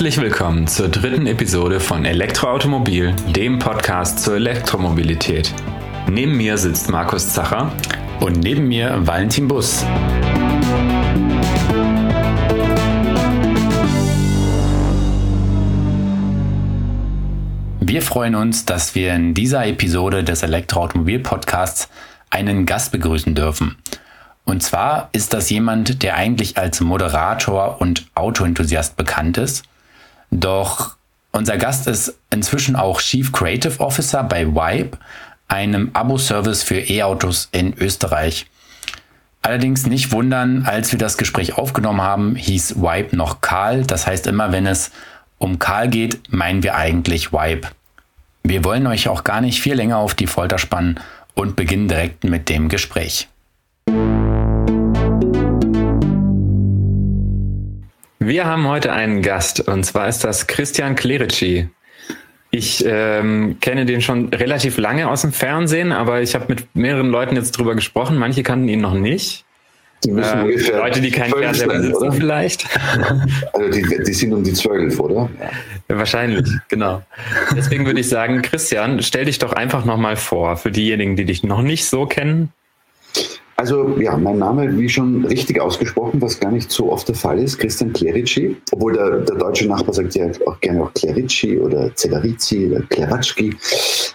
Herzlich willkommen zur dritten Episode von Elektroautomobil, dem Podcast zur Elektromobilität. Neben mir sitzt Markus Zacher und neben mir Valentin Bus. Wir freuen uns, dass wir in dieser Episode des Elektroautomobil-Podcasts einen Gast begrüßen dürfen. Und zwar ist das jemand, der eigentlich als Moderator und Autoenthusiast bekannt ist. Doch unser Gast ist inzwischen auch Chief Creative Officer bei Vibe, einem Abo-Service für E-Autos in Österreich. Allerdings nicht wundern, als wir das Gespräch aufgenommen haben, hieß Vibe noch Karl. Das heißt, immer wenn es um Karl geht, meinen wir eigentlich Vibe. Wir wollen euch auch gar nicht viel länger auf die Folter spannen und beginnen direkt mit dem Gespräch. Wir haben heute einen Gast und zwar ist das Christian Clerici. Ich ähm, kenne den schon relativ lange aus dem Fernsehen, aber ich habe mit mehreren Leuten jetzt drüber gesprochen. Manche kannten ihn noch nicht. Die müssen ähm, ungefähr Leute, die keinen Fernseher besitzen, oder? vielleicht. Also die, die sind um die zwölf, oder? Ja, wahrscheinlich, genau. Deswegen würde ich sagen, Christian, stell dich doch einfach nochmal vor, für diejenigen, die dich noch nicht so kennen. Also ja, mein Name, wie schon richtig ausgesprochen, was gar nicht so oft der Fall ist, Christian Clerici, obwohl der, der deutsche Nachbar sagt ja auch gerne auch Clerici oder Celerici oder Kleratschki.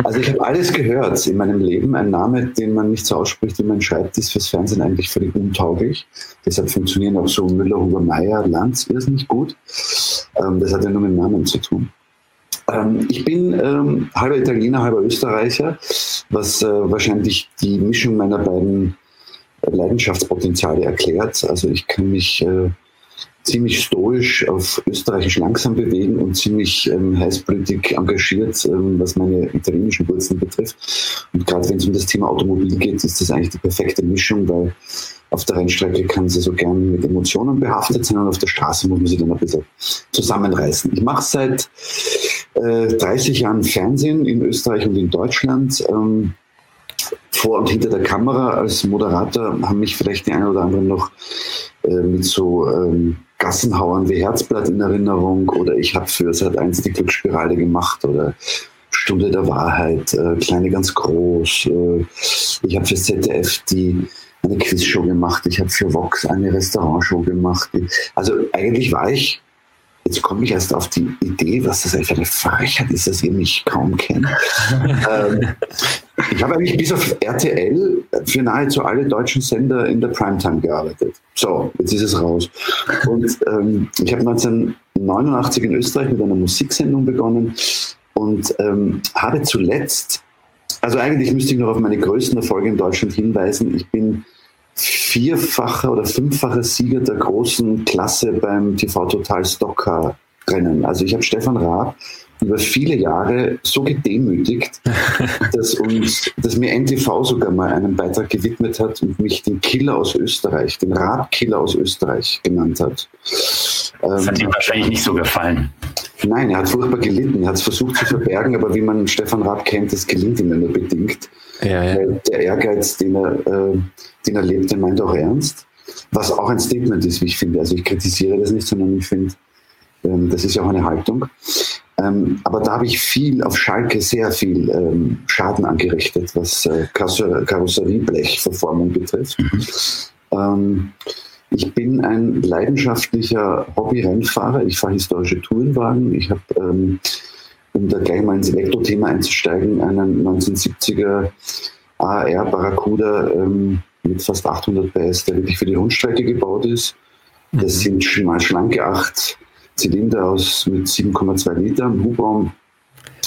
Also ich habe alles gehört in meinem Leben. Ein Name, den man nicht so ausspricht, wie man schreibt, ist fürs Fernsehen eigentlich völlig untauglich. Deshalb funktionieren auch so Müller, Huber, Meier, Lanz irrsinnig gut. Ähm, das hat ja nur mit Namen zu tun. Ähm, ich bin ähm, halber Italiener, halber Österreicher, was äh, wahrscheinlich die Mischung meiner beiden Leidenschaftspotenziale erklärt. Also ich kann mich äh, ziemlich stoisch auf Österreichisch langsam bewegen und ziemlich ähm, heißblütig engagiert, ähm, was meine italienischen Wurzeln betrifft. Und gerade wenn es um das Thema Automobil geht, ist das eigentlich die perfekte Mischung, weil auf der Rennstrecke kann sie so gern mit Emotionen behaftet sein und auf der Straße muss man sie dann ein bisschen zusammenreißen. Ich mache seit äh, 30 Jahren Fernsehen in Österreich und in Deutschland. Ähm, vor und hinter der Kamera als Moderator haben mich vielleicht die einen oder anderen noch äh, mit so ähm, Gassenhauern wie Herzblatt in Erinnerung oder ich habe für Sat 1 die Glücksspirale gemacht oder Stunde der Wahrheit, äh, kleine ganz groß. Äh, ich habe für ZDF die eine Quizshow gemacht, ich habe für Vox eine Restaurantshow gemacht. Also eigentlich war ich Jetzt komme ich erst auf die Idee, was das eigentlich für eine Frechheit ist, dass ihr mich kaum kennt. ähm, ich habe eigentlich bis auf RTL für nahezu alle deutschen Sender in der Primetime gearbeitet. So, jetzt ist es raus. Und ähm, ich habe 1989 in Österreich mit einer Musiksendung begonnen und ähm, habe zuletzt, also eigentlich müsste ich noch auf meine größten Erfolge in Deutschland hinweisen. Ich bin vierfacher oder fünffacher Sieger der großen Klasse beim TV Total Stocker Rennen. Also ich habe Stefan Raab über viele Jahre so gedemütigt, dass uns, dass mir NTV sogar mal einen Beitrag gewidmet hat und mich den Killer aus Österreich, den Raab-Killer aus Österreich genannt hat. Das hat ihm wahrscheinlich nicht so gefallen. Nein, er hat furchtbar gelitten. Er hat es versucht zu verbergen, aber wie man Stefan Raab kennt, das gelingt ihm nur bedingt. Ja, ja. Der Ehrgeiz, den er, äh, den er lebt, den meint er auch ernst. Was auch ein Statement ist, wie ich finde. Also ich kritisiere das nicht, sondern ich finde, ähm, das ist ja auch eine Haltung. Ähm, aber da habe ich viel auf Schalke sehr viel ähm, Schaden angerichtet, was äh, Karosserieblechverformung betrifft. Mhm. Ähm, ich bin ein leidenschaftlicher Hobby-Rennfahrer. Ich fahre historische Tourenwagen. Ich habe, ähm, um da gleich mal ins Elektro-Thema einzusteigen, einen 1970er AR Barracuda ähm, mit fast 800 PS, der wirklich für die Rundstrecke gebaut ist. Das mhm. sind mal schlanke acht Zylinder aus mit 7,2 Litern Hubraum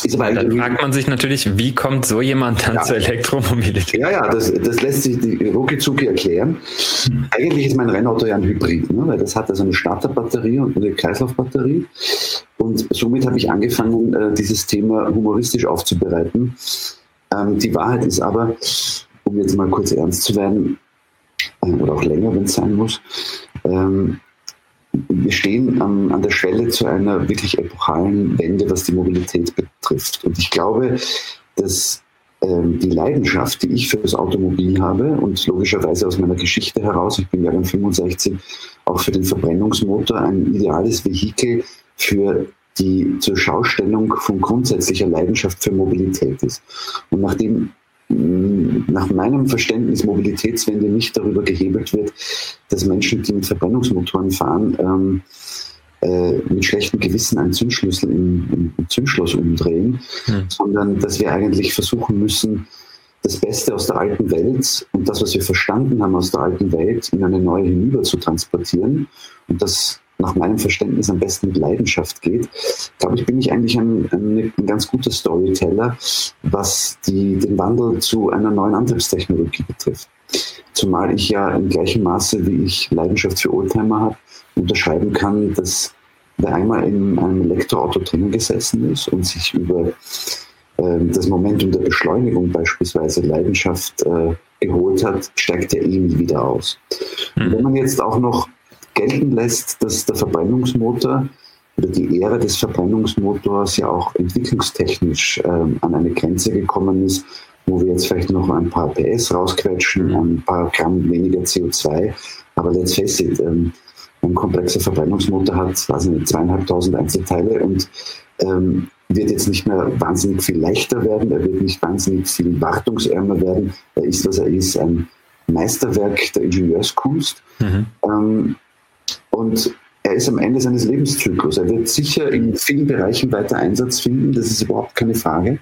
ist aber Dann fragt man sich natürlich, wie kommt so jemand dann ja. zur Elektromobilität? Ja, ja, das, das lässt sich rucki erklären. Hm. Eigentlich ist mein Rennauto ja ein Hybrid, ne? weil das hat also eine Starterbatterie und eine Kreislaufbatterie. Und somit habe ich angefangen, äh, dieses Thema humoristisch aufzubereiten. Ähm, die Wahrheit ist aber, um jetzt mal kurz ernst zu werden, äh, oder auch länger, wenn es sein muss, ähm, wir stehen an, an der Schwelle zu einer wirklich epochalen Wende, was die Mobilität betrifft. Und ich glaube, dass ähm, die Leidenschaft, die ich für das Automobil habe und logischerweise aus meiner Geschichte heraus, ich bin ja dann 65, auch für den Verbrennungsmotor ein ideales Vehikel für die zur Schaustellung von grundsätzlicher Leidenschaft für Mobilität ist. Und nachdem nach meinem Verständnis Mobilitätswende nicht darüber gehebelt wird, dass Menschen, die mit Verbrennungsmotoren fahren, ähm, äh, mit schlechtem Gewissen einen Zündschlüssel im, im Zündschloss umdrehen, hm. sondern dass wir eigentlich versuchen müssen, das Beste aus der alten Welt und das, was wir verstanden haben aus der alten Welt, in eine neue hinüber zu transportieren. Und das nach meinem Verständnis am besten mit Leidenschaft geht, glaube ich, bin ich eigentlich ein, ein, ein ganz guter Storyteller, was die, den Wandel zu einer neuen Antriebstechnologie betrifft. Zumal ich ja im gleichen Maße, wie ich Leidenschaft für Oldtimer habe, unterschreiben kann, dass wer einmal in einem Elektroauto drinnen gesessen ist und sich über äh, das Momentum der Beschleunigung beispielsweise Leidenschaft äh, geholt hat, steigt er eh nie wieder aus. Mhm. wenn man jetzt auch noch gelten lässt, dass der Verbrennungsmotor oder die Ära des Verbrennungsmotors ja auch entwicklungstechnisch äh, an eine Grenze gekommen ist, wo wir jetzt vielleicht noch ein paar PS rausquetschen, mhm. ein paar Gramm weniger CO2. Aber let's face it, ähm, ein komplexer Verbrennungsmotor hat, weiß nicht, zweieinhalbtausend Einzelteile und ähm, wird jetzt nicht mehr wahnsinnig viel leichter werden, er wird nicht wahnsinnig viel wartungsärmer werden. Er ist, was er ist, ein Meisterwerk der Ingenieurskunst. Mhm. Ähm, und er ist am Ende seines Lebenszyklus. Er wird sicher in vielen Bereichen weiter Einsatz finden, das ist überhaupt keine Frage.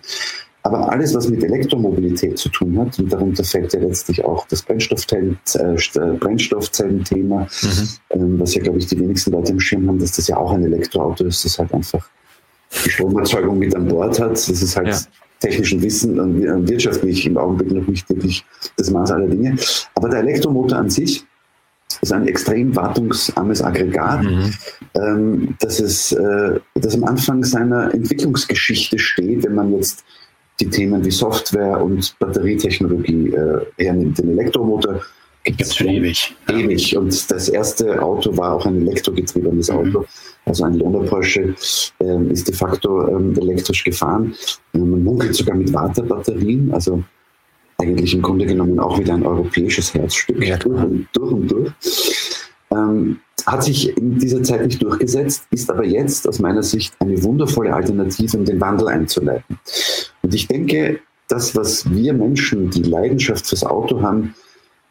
Aber alles, was mit Elektromobilität zu tun hat, und darunter fällt ja letztlich auch das Brennstoffzellen, äh, Brennstoffzellenthema, mhm. ähm, was ja, glaube ich, die wenigsten Leute im Schirm haben, dass das ja auch ein Elektroauto ist, das halt einfach die Stromerzeugung mit an Bord hat. Das ist halt ja. technischen Wissen und wirtschaftlich im Augenblick noch nicht wirklich das Maß aller Dinge. Aber der Elektromotor an sich ist ein extrem wartungsarmes Aggregat, mhm. ähm, dass es äh, das am Anfang seiner Entwicklungsgeschichte steht, wenn man jetzt die Themen wie Software und Batterietechnologie äh, hernimmt. Den Elektromotor gibt es schon ewig. Ewig. Und das erste Auto war auch ein elektrogetriebenes mhm. Auto. Also ein Lohner Porsche äh, ist de facto ähm, elektrisch gefahren. Man munkelt sogar mit Waterbatterien. Also eigentlich im Grunde genommen auch wieder ein europäisches Herzstück ja, durch, und, durch und durch. Ähm, hat sich in dieser Zeit nicht durchgesetzt, ist aber jetzt aus meiner Sicht eine wundervolle Alternative, um den Wandel einzuleiten. Und ich denke, das, was wir Menschen, die Leidenschaft fürs Auto haben,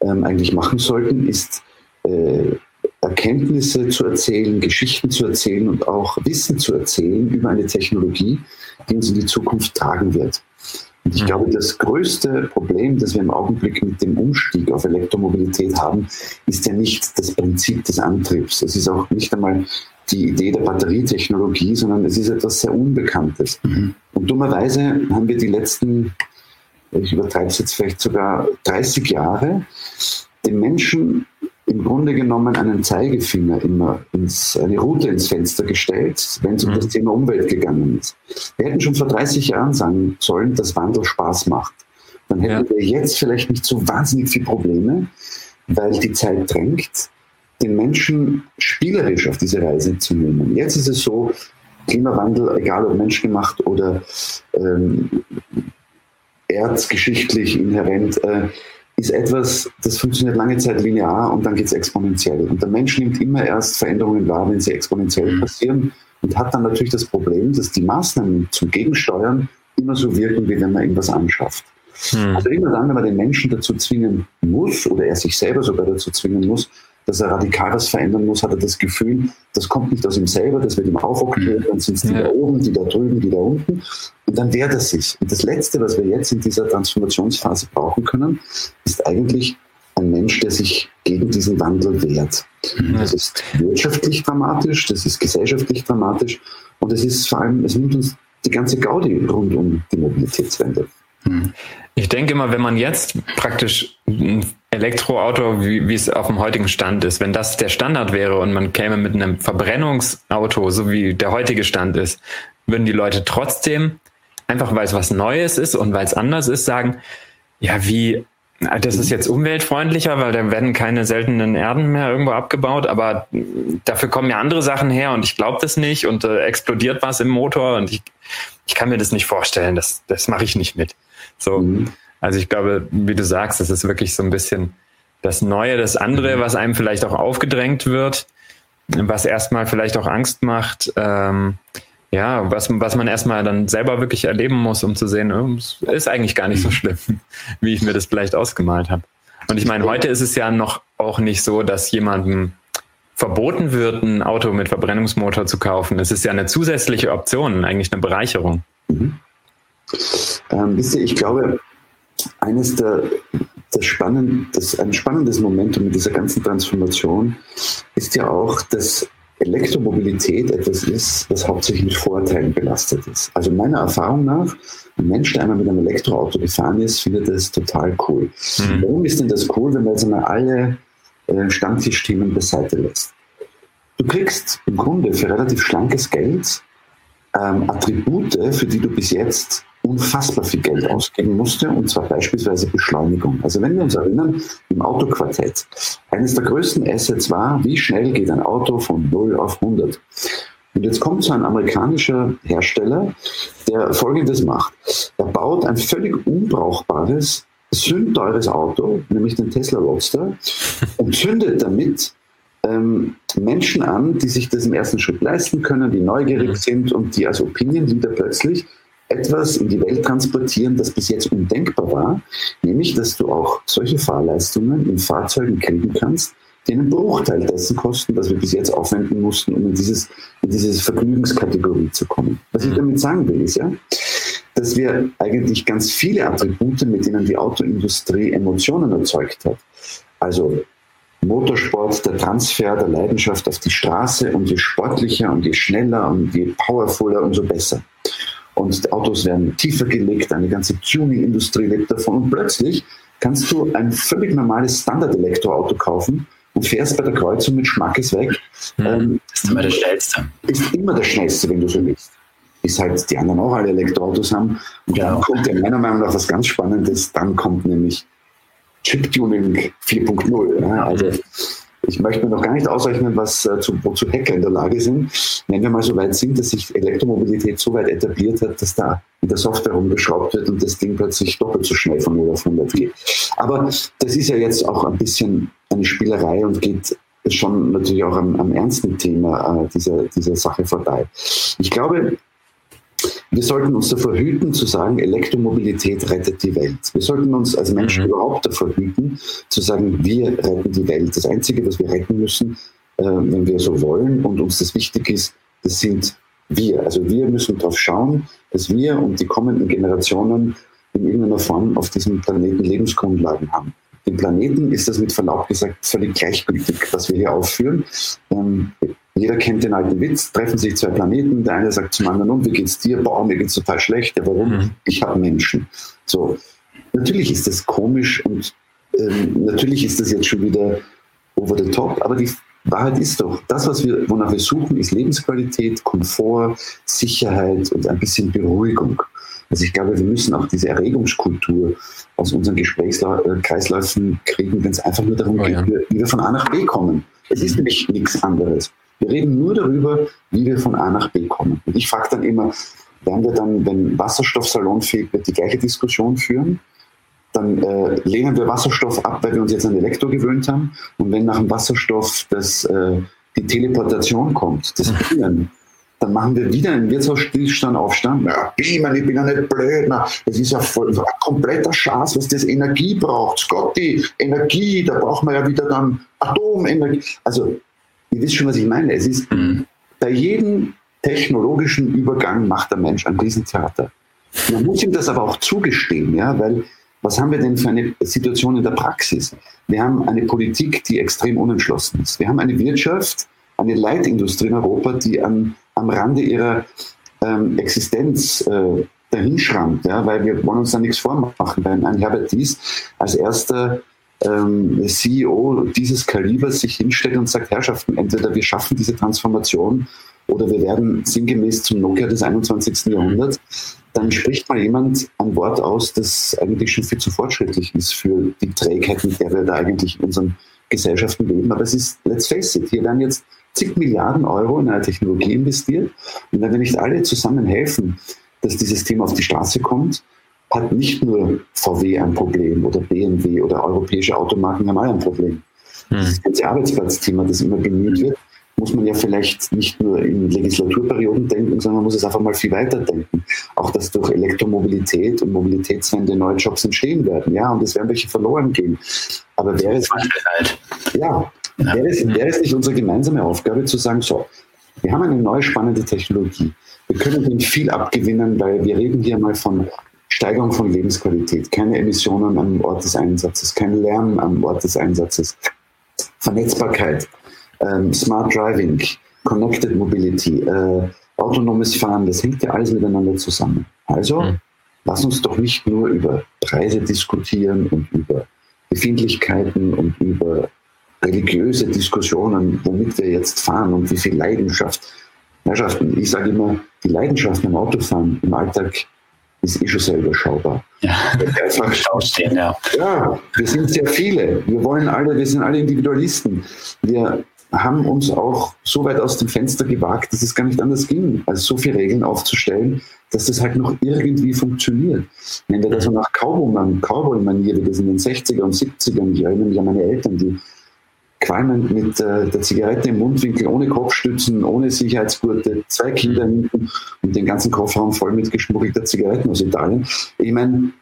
ähm, eigentlich machen sollten, ist äh, Erkenntnisse zu erzählen, Geschichten zu erzählen und auch Wissen zu erzählen über eine Technologie, die uns in die Zukunft tragen wird. Und ich mhm. glaube, das größte Problem, das wir im Augenblick mit dem Umstieg auf Elektromobilität haben, ist ja nicht das Prinzip des Antriebs. Es ist auch nicht einmal die Idee der Batterietechnologie, sondern es ist etwas sehr Unbekanntes. Mhm. Und dummerweise haben wir die letzten, ich übertreibe es jetzt vielleicht sogar 30 Jahre, den Menschen im Grunde genommen einen Zeigefinger immer ins, eine Route ins Fenster gestellt, wenn es um mhm. das Thema Umwelt gegangen ist. Wir hätten schon vor 30 Jahren sagen sollen, dass Wandel Spaß macht. Dann hätten ja. wir jetzt vielleicht nicht so wahnsinnig viele Probleme, weil die Zeit drängt, den Menschen spielerisch auf diese Reise zu nehmen. Jetzt ist es so, Klimawandel, egal ob menschgemacht oder ähm, erzgeschichtlich inhärent, äh, ist etwas, das funktioniert lange Zeit linear und dann geht es exponentiell. Und der Mensch nimmt immer erst Veränderungen wahr, wenn sie exponentiell mhm. passieren und hat dann natürlich das Problem, dass die Maßnahmen zum Gegensteuern immer so wirken, wie wenn man irgendwas anschafft. Mhm. Also immer dann, wenn man den Menschen dazu zwingen muss oder er sich selber sogar dazu zwingen muss, dass er radikal was verändern muss, hat er das Gefühl, das kommt nicht aus ihm selber, das wird ihm aufoktroyiert, mhm. dann sind es die ja. da oben, die da drüben, die da unten. Und dann wehrt er sich. Und das Letzte, was wir jetzt in dieser Transformationsphase brauchen können, ist eigentlich ein Mensch, der sich gegen diesen Wandel wehrt. Mhm. Das ist wirtschaftlich dramatisch, das ist gesellschaftlich dramatisch und es ist vor allem, es nimmt uns die ganze Gaudi rund um die Mobilitätswende. Mhm. Ich denke immer, wenn man jetzt praktisch Elektroauto, wie, wie es auf dem heutigen Stand ist, wenn das der Standard wäre und man käme mit einem Verbrennungsauto, so wie der heutige Stand ist, würden die Leute trotzdem, einfach weil es was Neues ist und weil es anders ist, sagen, ja, wie, das ist jetzt umweltfreundlicher, weil da werden keine seltenen Erden mehr irgendwo abgebaut, aber dafür kommen ja andere Sachen her und ich glaube das nicht und äh, explodiert was im Motor und ich, ich kann mir das nicht vorstellen, das, das mache ich nicht mit. So. Mhm. Also ich glaube, wie du sagst, das ist wirklich so ein bisschen das Neue, das andere, mhm. was einem vielleicht auch aufgedrängt wird. was erstmal vielleicht auch Angst macht. Ähm, ja, was, was man erstmal dann selber wirklich erleben muss, um zu sehen, oh, es ist eigentlich gar nicht so schlimm, wie ich mir das vielleicht ausgemalt habe. Und ich meine, heute ist es ja noch auch nicht so, dass jemandem verboten wird, ein Auto mit Verbrennungsmotor zu kaufen. Es ist ja eine zusätzliche Option, eigentlich eine Bereicherung. Mhm. Ähm, wisst ihr, ich glaube, eines der, der spannend, das, ein spannendes Momentum mit dieser ganzen Transformation ist ja auch, dass Elektromobilität etwas ist, das hauptsächlich mit Vorteilen belastet ist. Also meiner Erfahrung nach, ein Mensch, der einmal mit einem Elektroauto gefahren ist, findet das total cool. Mhm. Warum ist denn das cool, wenn man jetzt einmal alle äh, Stammtischthemen beiseite lässt? Du kriegst im Grunde für relativ schlankes Geld ähm, Attribute, für die du bis jetzt unfassbar viel Geld ausgeben musste, und zwar beispielsweise Beschleunigung. Also wenn wir uns erinnern, im Autoquartett, eines der größten Assets war, wie schnell geht ein Auto von 0 auf 100. Und jetzt kommt so ein amerikanischer Hersteller, der Folgendes macht. Er baut ein völlig unbrauchbares, sündteures Auto, nämlich den Tesla Roadster, und zündet damit ähm, Menschen an, die sich das im ersten Schritt leisten können, die neugierig sind und die als Opinion Leader plötzlich etwas in die Welt transportieren, das bis jetzt undenkbar war, nämlich dass du auch solche Fahrleistungen in Fahrzeugen kriegen kannst, die einen Bruchteil dessen kosten, was wir bis jetzt aufwenden mussten, um in, dieses, in diese Vergnügungskategorie zu kommen. Was ich mhm. damit sagen will, ist ja, dass wir eigentlich ganz viele Attribute, mit denen die Autoindustrie Emotionen erzeugt hat, also Motorsport, der Transfer der Leidenschaft auf die Straße und je sportlicher und je schneller und je powervoller, umso besser und Autos werden tiefer gelegt, eine ganze Tuning-Industrie lebt davon und plötzlich kannst du ein völlig normales Standard-Elektroauto kaufen und fährst bei der Kreuzung mit Schmackes weg. Hm, ähm, ist immer der schnellste. Ist immer der schnellste, wenn du so willst. Bis halt die anderen auch alle Elektroautos haben. Und dann kommt ja meiner Meinung nach was ganz Spannendes, dann kommt nämlich Chip-Tuning 4.0. Ja? Also ich möchte mir noch gar nicht ausrechnen, was, äh, zu, wozu Hacker in der Lage sind, wenn wir mal so weit sind, dass sich Elektromobilität so weit etabliert hat, dass da in der Software rumgeschraubt wird und das Ding plötzlich doppelt so schnell von 0 auf 100 geht. Aber das ist ja jetzt auch ein bisschen eine Spielerei und geht schon natürlich auch am, am ernsten Thema äh, dieser, dieser Sache vorbei. Ich glaube, wir sollten uns davor hüten zu sagen, Elektromobilität rettet die Welt. Wir sollten uns als Menschen mhm. überhaupt davor hüten zu sagen, wir retten die Welt. Das Einzige, was wir retten müssen, äh, wenn wir so wollen und uns das wichtig ist, das sind wir. Also wir müssen darauf schauen, dass wir und die kommenden Generationen in irgendeiner Form auf diesem Planeten Lebensgrundlagen haben. Dem Planeten ist das mit Verlaub gesagt völlig gleichgültig, was wir hier aufführen. Ähm, jeder kennt den alten Witz, treffen sich zwei Planeten, der eine sagt zum anderen, und wie geht's dir? Boah, mir geht's total schlecht. Ja, warum? Mhm. Ich habe Menschen. So, natürlich ist das komisch und ähm, natürlich ist das jetzt schon wieder over the top, aber die Wahrheit ist doch, das, was wir, wonach wir suchen, ist Lebensqualität, Komfort, Sicherheit und ein bisschen Beruhigung. Also ich glaube, wir müssen auch diese Erregungskultur aus unseren Gesprächskreisläufen kriegen, wenn es einfach nur darum oh, geht, ja. wie wir von A nach B kommen. Es ist nämlich nichts anderes. Wir reden nur darüber, wie wir von A nach B kommen. Und ich frage dann immer, werden wir dann, wenn Wasserstoff salonfähig wird, die gleiche Diskussion führen? Dann äh, lehnen wir Wasserstoff ab, weil wir uns jetzt an Elektro gewöhnt haben. Und wenn nach dem Wasserstoff das, äh, die Teleportation kommt, das Beamen, dann machen wir wieder einen Wirtshausstillstand Aufstand. Ja, Beamen, ich bin ja nicht blöd. Na, das ist ja voll, ein kompletter Schatz, was das Energie braucht. Scotty, Energie, da braucht man ja wieder dann Atomenergie. Also Ihr wisst schon, was ich meine. Es ist mhm. bei jedem technologischen Übergang macht der Mensch ein Riesentheater. Man muss ihm das aber auch zugestehen, ja, weil was haben wir denn für eine Situation in der Praxis? Wir haben eine Politik, die extrem unentschlossen ist. Wir haben eine Wirtschaft, eine Leitindustrie in Europa, die an, am Rande ihrer ähm, Existenz äh, dahinschrammt, ja, weil wir wollen uns da nichts vormachen. Weil ein Herbert Dies als erster ähm, CEO dieses Kalibers sich hinstellt und sagt, Herrschaften, entweder wir schaffen diese Transformation oder wir werden sinngemäß zum Nokia des 21. Jahrhunderts, dann spricht mal jemand ein Wort aus, das eigentlich schon viel zu fortschrittlich ist für die Trägheit, mit der wir da eigentlich in unseren Gesellschaften leben. Aber es ist, let's face it, hier werden jetzt zig Milliarden Euro in eine Technologie investiert und wenn wir nicht alle zusammen helfen, dass dieses Thema auf die Straße kommt, hat nicht nur VW ein Problem oder BMW oder europäische Automarken haben alle ein Problem. Hm. Das ganze Arbeitsplatzthema, das immer bemüht wird, muss man ja vielleicht nicht nur in Legislaturperioden denken, sondern man muss es einfach mal viel weiter denken. Auch dass durch Elektromobilität und Mobilitätswende neue Jobs entstehen werden, ja, und es werden welche verloren gehen. Aber wäre es nicht, ja, wäre es, wäre es nicht unsere gemeinsame Aufgabe zu sagen, so, wir haben eine neue spannende Technologie. Wir können dem viel abgewinnen, weil wir reden hier mal von Steigerung von Lebensqualität, keine Emissionen am Ort des Einsatzes, kein Lärm am Ort des Einsatzes, Vernetzbarkeit, ähm, Smart Driving, Connected Mobility, äh, autonomes Fahren, das hängt ja alles miteinander zusammen. Also mhm. lass uns doch nicht nur über Preise diskutieren und über Befindlichkeiten und über religiöse Diskussionen, womit wir jetzt fahren und wie viel Leidenschaft. Herrschaften, ich sage immer, die Leidenschaft beim Autofahren im Alltag ist eh schon sehr überschaubar. Ja, einfach stehen, ja. ja, wir sind sehr viele. Wir wollen alle, wir sind alle Individualisten. Wir haben uns auch so weit aus dem Fenster gewagt, dass es gar nicht anders ging, als so viele Regeln aufzustellen, dass das halt noch irgendwie funktioniert. Wenn wir da so nach Cowboy-Manier, wie das in den 60er und 70ern, ich erinnere mich an meine Eltern, die qualmend mit äh, der Zigarette im Mundwinkel, ohne Kopfstützen, ohne Sicherheitsgurte, zwei Kinder hinten und den ganzen Kofferraum voll mit geschmuggelter Zigaretten aus Italien. Ich meine,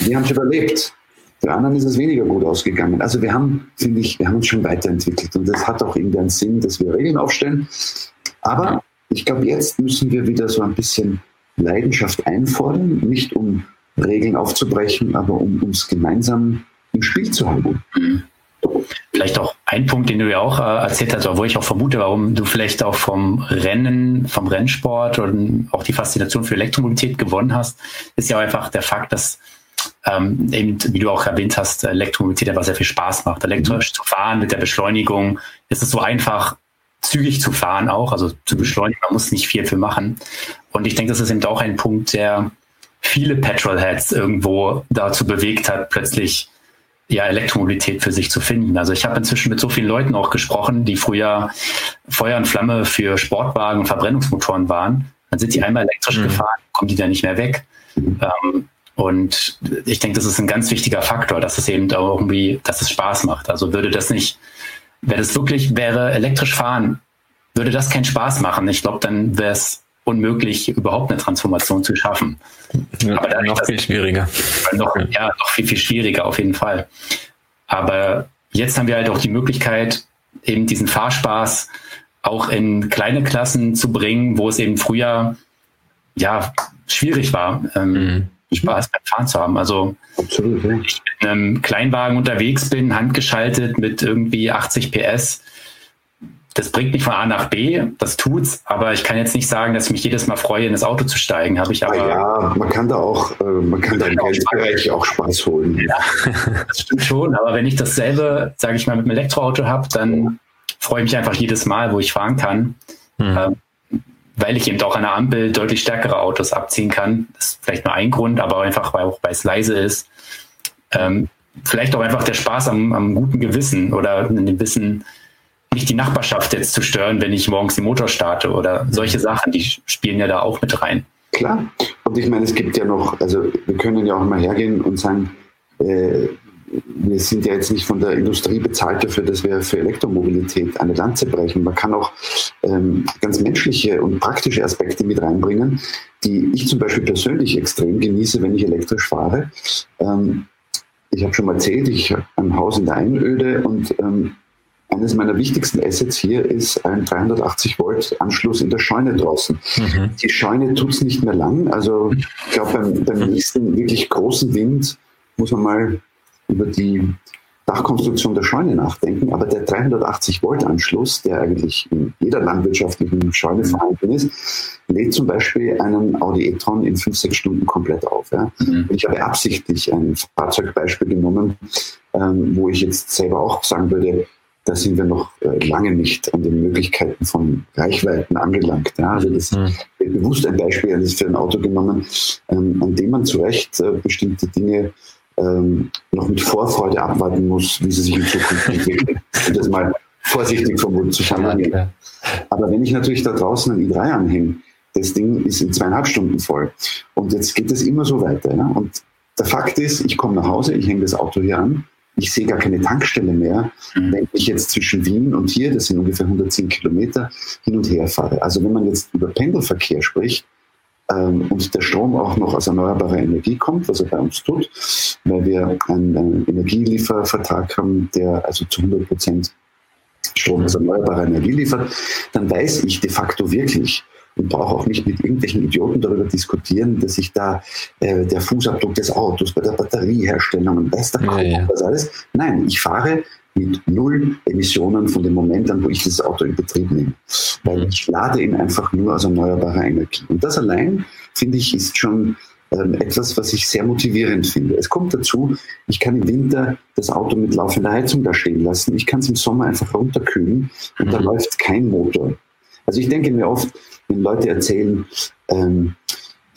wir haben es überlebt. Für anderen ist es weniger gut ausgegangen. Also wir haben, finde ich, wir haben uns schon weiterentwickelt und das hat auch irgendwie einen Sinn, dass wir Regeln aufstellen. Aber ich glaube, jetzt müssen wir wieder so ein bisschen Leidenschaft einfordern, nicht um Regeln aufzubrechen, aber um uns gemeinsam im Spiel zu halten. Vielleicht auch ein Punkt, den du ja auch äh, erzählt hast, wo ich auch vermute, warum du vielleicht auch vom Rennen, vom Rennsport und auch die Faszination für Elektromobilität gewonnen hast, ist ja einfach der Fakt, dass ähm, eben, wie du auch erwähnt hast, Elektromobilität einfach sehr viel Spaß macht. Elektrisch mhm. zu fahren mit der Beschleunigung ist es so einfach, zügig zu fahren auch, also zu mhm. beschleunigen, man muss nicht viel für machen. Und ich denke, das ist eben auch ein Punkt, der viele Petrolheads irgendwo dazu bewegt hat, plötzlich ja, Elektromobilität für sich zu finden. Also ich habe inzwischen mit so vielen Leuten auch gesprochen, die früher Feuer und Flamme für Sportwagen und Verbrennungsmotoren waren. Dann sind die einmal elektrisch mhm. gefahren, kommen die da nicht mehr weg. Ähm, und ich denke, das ist ein ganz wichtiger Faktor, dass es eben auch irgendwie, dass es Spaß macht. Also würde das nicht, wäre das wirklich, wäre elektrisch fahren, würde das keinen Spaß machen. Ich glaube, dann wäre es unmöglich, überhaupt eine Transformation zu schaffen. Ja, Aber dadurch, noch viel schwieriger. Noch, ja, noch viel, viel schwieriger auf jeden Fall. Aber jetzt haben wir halt auch die Möglichkeit, eben diesen Fahrspaß auch in kleine Klassen zu bringen, wo es eben früher ja schwierig war. Ähm, mhm. Spaß beim Fahren zu haben. Also Absolut, ja. ich mit einem Kleinwagen unterwegs bin, handgeschaltet mit irgendwie 80 PS. Das bringt mich von A nach B, das tut's, aber ich kann jetzt nicht sagen, dass ich mich jedes Mal freue, in das Auto zu steigen. Habe ich aber. Ja, man kann da auch, äh, man kann da im Geldbereich auch Spaß holen. Ja, das stimmt schon. Aber wenn ich dasselbe, sage ich mal, mit einem Elektroauto habe, dann freue ich mich einfach jedes Mal, wo ich fahren kann. Mhm. Ähm, weil ich eben auch an der Ampel deutlich stärkere Autos abziehen kann. Das ist vielleicht nur ein Grund, aber einfach, weil, auch, weil es leise ist. Ähm, vielleicht auch einfach der Spaß am, am guten Gewissen oder in dem Wissen, nicht die Nachbarschaft jetzt zu stören, wenn ich morgens den Motor starte oder solche Sachen, die spielen ja da auch mit rein. Klar. Und ich meine, es gibt ja noch, also wir können ja auch mal hergehen und sagen, äh, wir sind ja jetzt nicht von der Industrie bezahlt dafür, dass wir für Elektromobilität eine Lanze brechen. Man kann auch ähm, ganz menschliche und praktische Aspekte mit reinbringen, die ich zum Beispiel persönlich extrem genieße, wenn ich elektrisch fahre. Ähm, ich habe schon mal erzählt, ich habe ein Haus in der Einöde und ähm, eines meiner wichtigsten Assets hier ist ein 380 Volt Anschluss in der Scheune draußen. Mhm. Die Scheune tut es nicht mehr lang. Also ich glaube, beim, beim nächsten wirklich großen Wind muss man mal über die Dachkonstruktion der Scheune nachdenken, aber der 380 Volt Anschluss, der eigentlich in jeder landwirtschaftlichen Scheune mhm. vorhanden ist, lädt zum Beispiel einen Audi e-tron in fünf, sechs Stunden komplett auf. Ja. Mhm. Ich habe absichtlich ein Fahrzeugbeispiel genommen, ähm, wo ich jetzt selber auch sagen würde, da sind wir noch äh, lange nicht an den Möglichkeiten von Reichweiten angelangt. Ja. Also das mhm. bewusst ein Beispiel das für ein Auto genommen, ähm, an dem man zu Recht äh, bestimmte Dinge ähm, noch mit Vorfreude abwarten muss, wie sie sich in Zukunft entwickeln. Und das mal vorsichtig vom Mund zu formulieren. Aber wenn ich natürlich da draußen ein i3 anhänge, das Ding ist in zweieinhalb Stunden voll. Und jetzt geht es immer so weiter. Ja? Und der Fakt ist, ich komme nach Hause, ich hänge das Auto hier an ich sehe gar keine Tankstelle mehr, mhm. wenn ich jetzt zwischen Wien und hier, das sind ungefähr 110 Kilometer, hin und her fahre. Also wenn man jetzt über Pendelverkehr spricht, ähm, und der Strom auch noch aus erneuerbarer Energie kommt, was er bei uns tut, weil wir einen, einen Energieliefervertrag haben, der also zu 100 Prozent Strom aus erneuerbarer Energie liefert, dann weiß ich de facto wirklich, und brauche auch nicht mit irgendwelchen Idioten darüber diskutieren, dass sich da äh, der Fußabdruck des Autos bei der Batterieherstellung und weiß der ja, ja. was alles. Nein, ich fahre mit null Emissionen von dem Moment an, wo ich das Auto in Betrieb nehme. Weil mhm. ich lade ihn einfach nur aus erneuerbarer Energie. Und das allein, finde ich, ist schon ähm, etwas, was ich sehr motivierend finde. Es kommt dazu, ich kann im Winter das Auto mit laufender Heizung da stehen lassen. Ich kann es im Sommer einfach runterkühlen und mhm. da läuft kein Motor. Also ich denke mir oft, wenn Leute erzählen, ähm,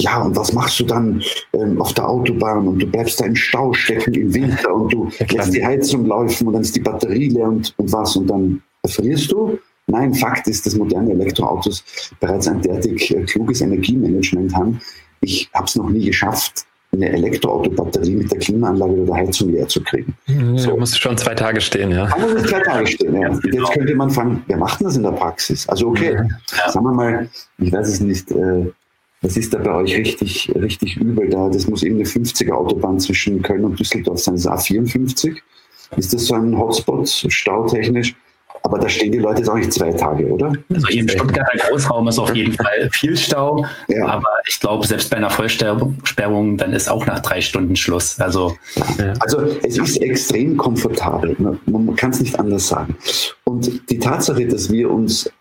ja, und was machst du dann ähm, auf der Autobahn und du bleibst da im Stau stecken im Winter und du lässt die Heizung laufen und dann ist die Batterie leer und, und was und dann erfrierst du? Nein, Fakt ist, dass moderne Elektroautos bereits ein derartig äh, kluges Energiemanagement haben. Ich habe es noch nie geschafft, eine Elektroautobatterie mit der Klimaanlage oder der Heizung leer zu kriegen. Ja, so. muss schon zwei Tage stehen, ja. Da muss zwei Tage stehen, ja. Und jetzt könnte man fragen, wer macht das in der Praxis? Also okay, ja. sagen wir mal, ich weiß es nicht, äh, was ist da bei euch richtig, richtig übel da? Das muss irgendeine 50er Autobahn zwischen Köln und Düsseldorf sein, das ist A54. Ist das so ein Hotspot, stautechnisch? Aber da stehen die Leute jetzt auch nicht zwei Tage, oder? Also hier im Stuttgarter Großraum ist auf jeden Fall viel Stau. Ja. Aber ich glaube, selbst bei einer Vollsperrung, dann ist auch nach drei Stunden Schluss. Also, ja. also es ist extrem komfortabel. Man kann es nicht anders sagen. Und die Tatsache, dass wir uns,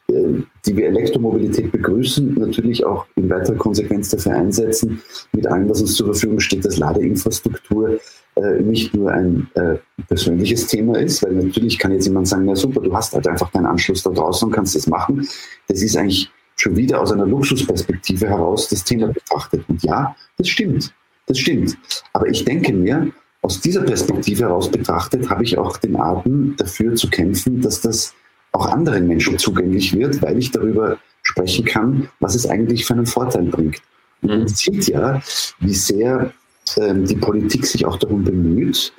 die wir Elektromobilität begrüßen, natürlich auch in weiterer Konsequenz dafür einsetzen, mit allem, was uns zur Verfügung steht, dass Ladeinfrastruktur äh, nicht nur ein äh, persönliches Thema ist, weil natürlich kann jetzt jemand sagen, na super, du hast halt einfach deinen Anschluss da draußen und kannst das machen. Das ist eigentlich schon wieder aus einer Luxusperspektive heraus das Thema betrachtet. Und ja, das stimmt. Das stimmt. Aber ich denke mir, aus dieser Perspektive heraus betrachtet, habe ich auch den Atem dafür zu kämpfen, dass das auch anderen Menschen zugänglich wird, weil ich darüber sprechen kann, was es eigentlich für einen Vorteil bringt. Und man sieht ja, wie sehr ähm, die Politik sich auch darum bemüht,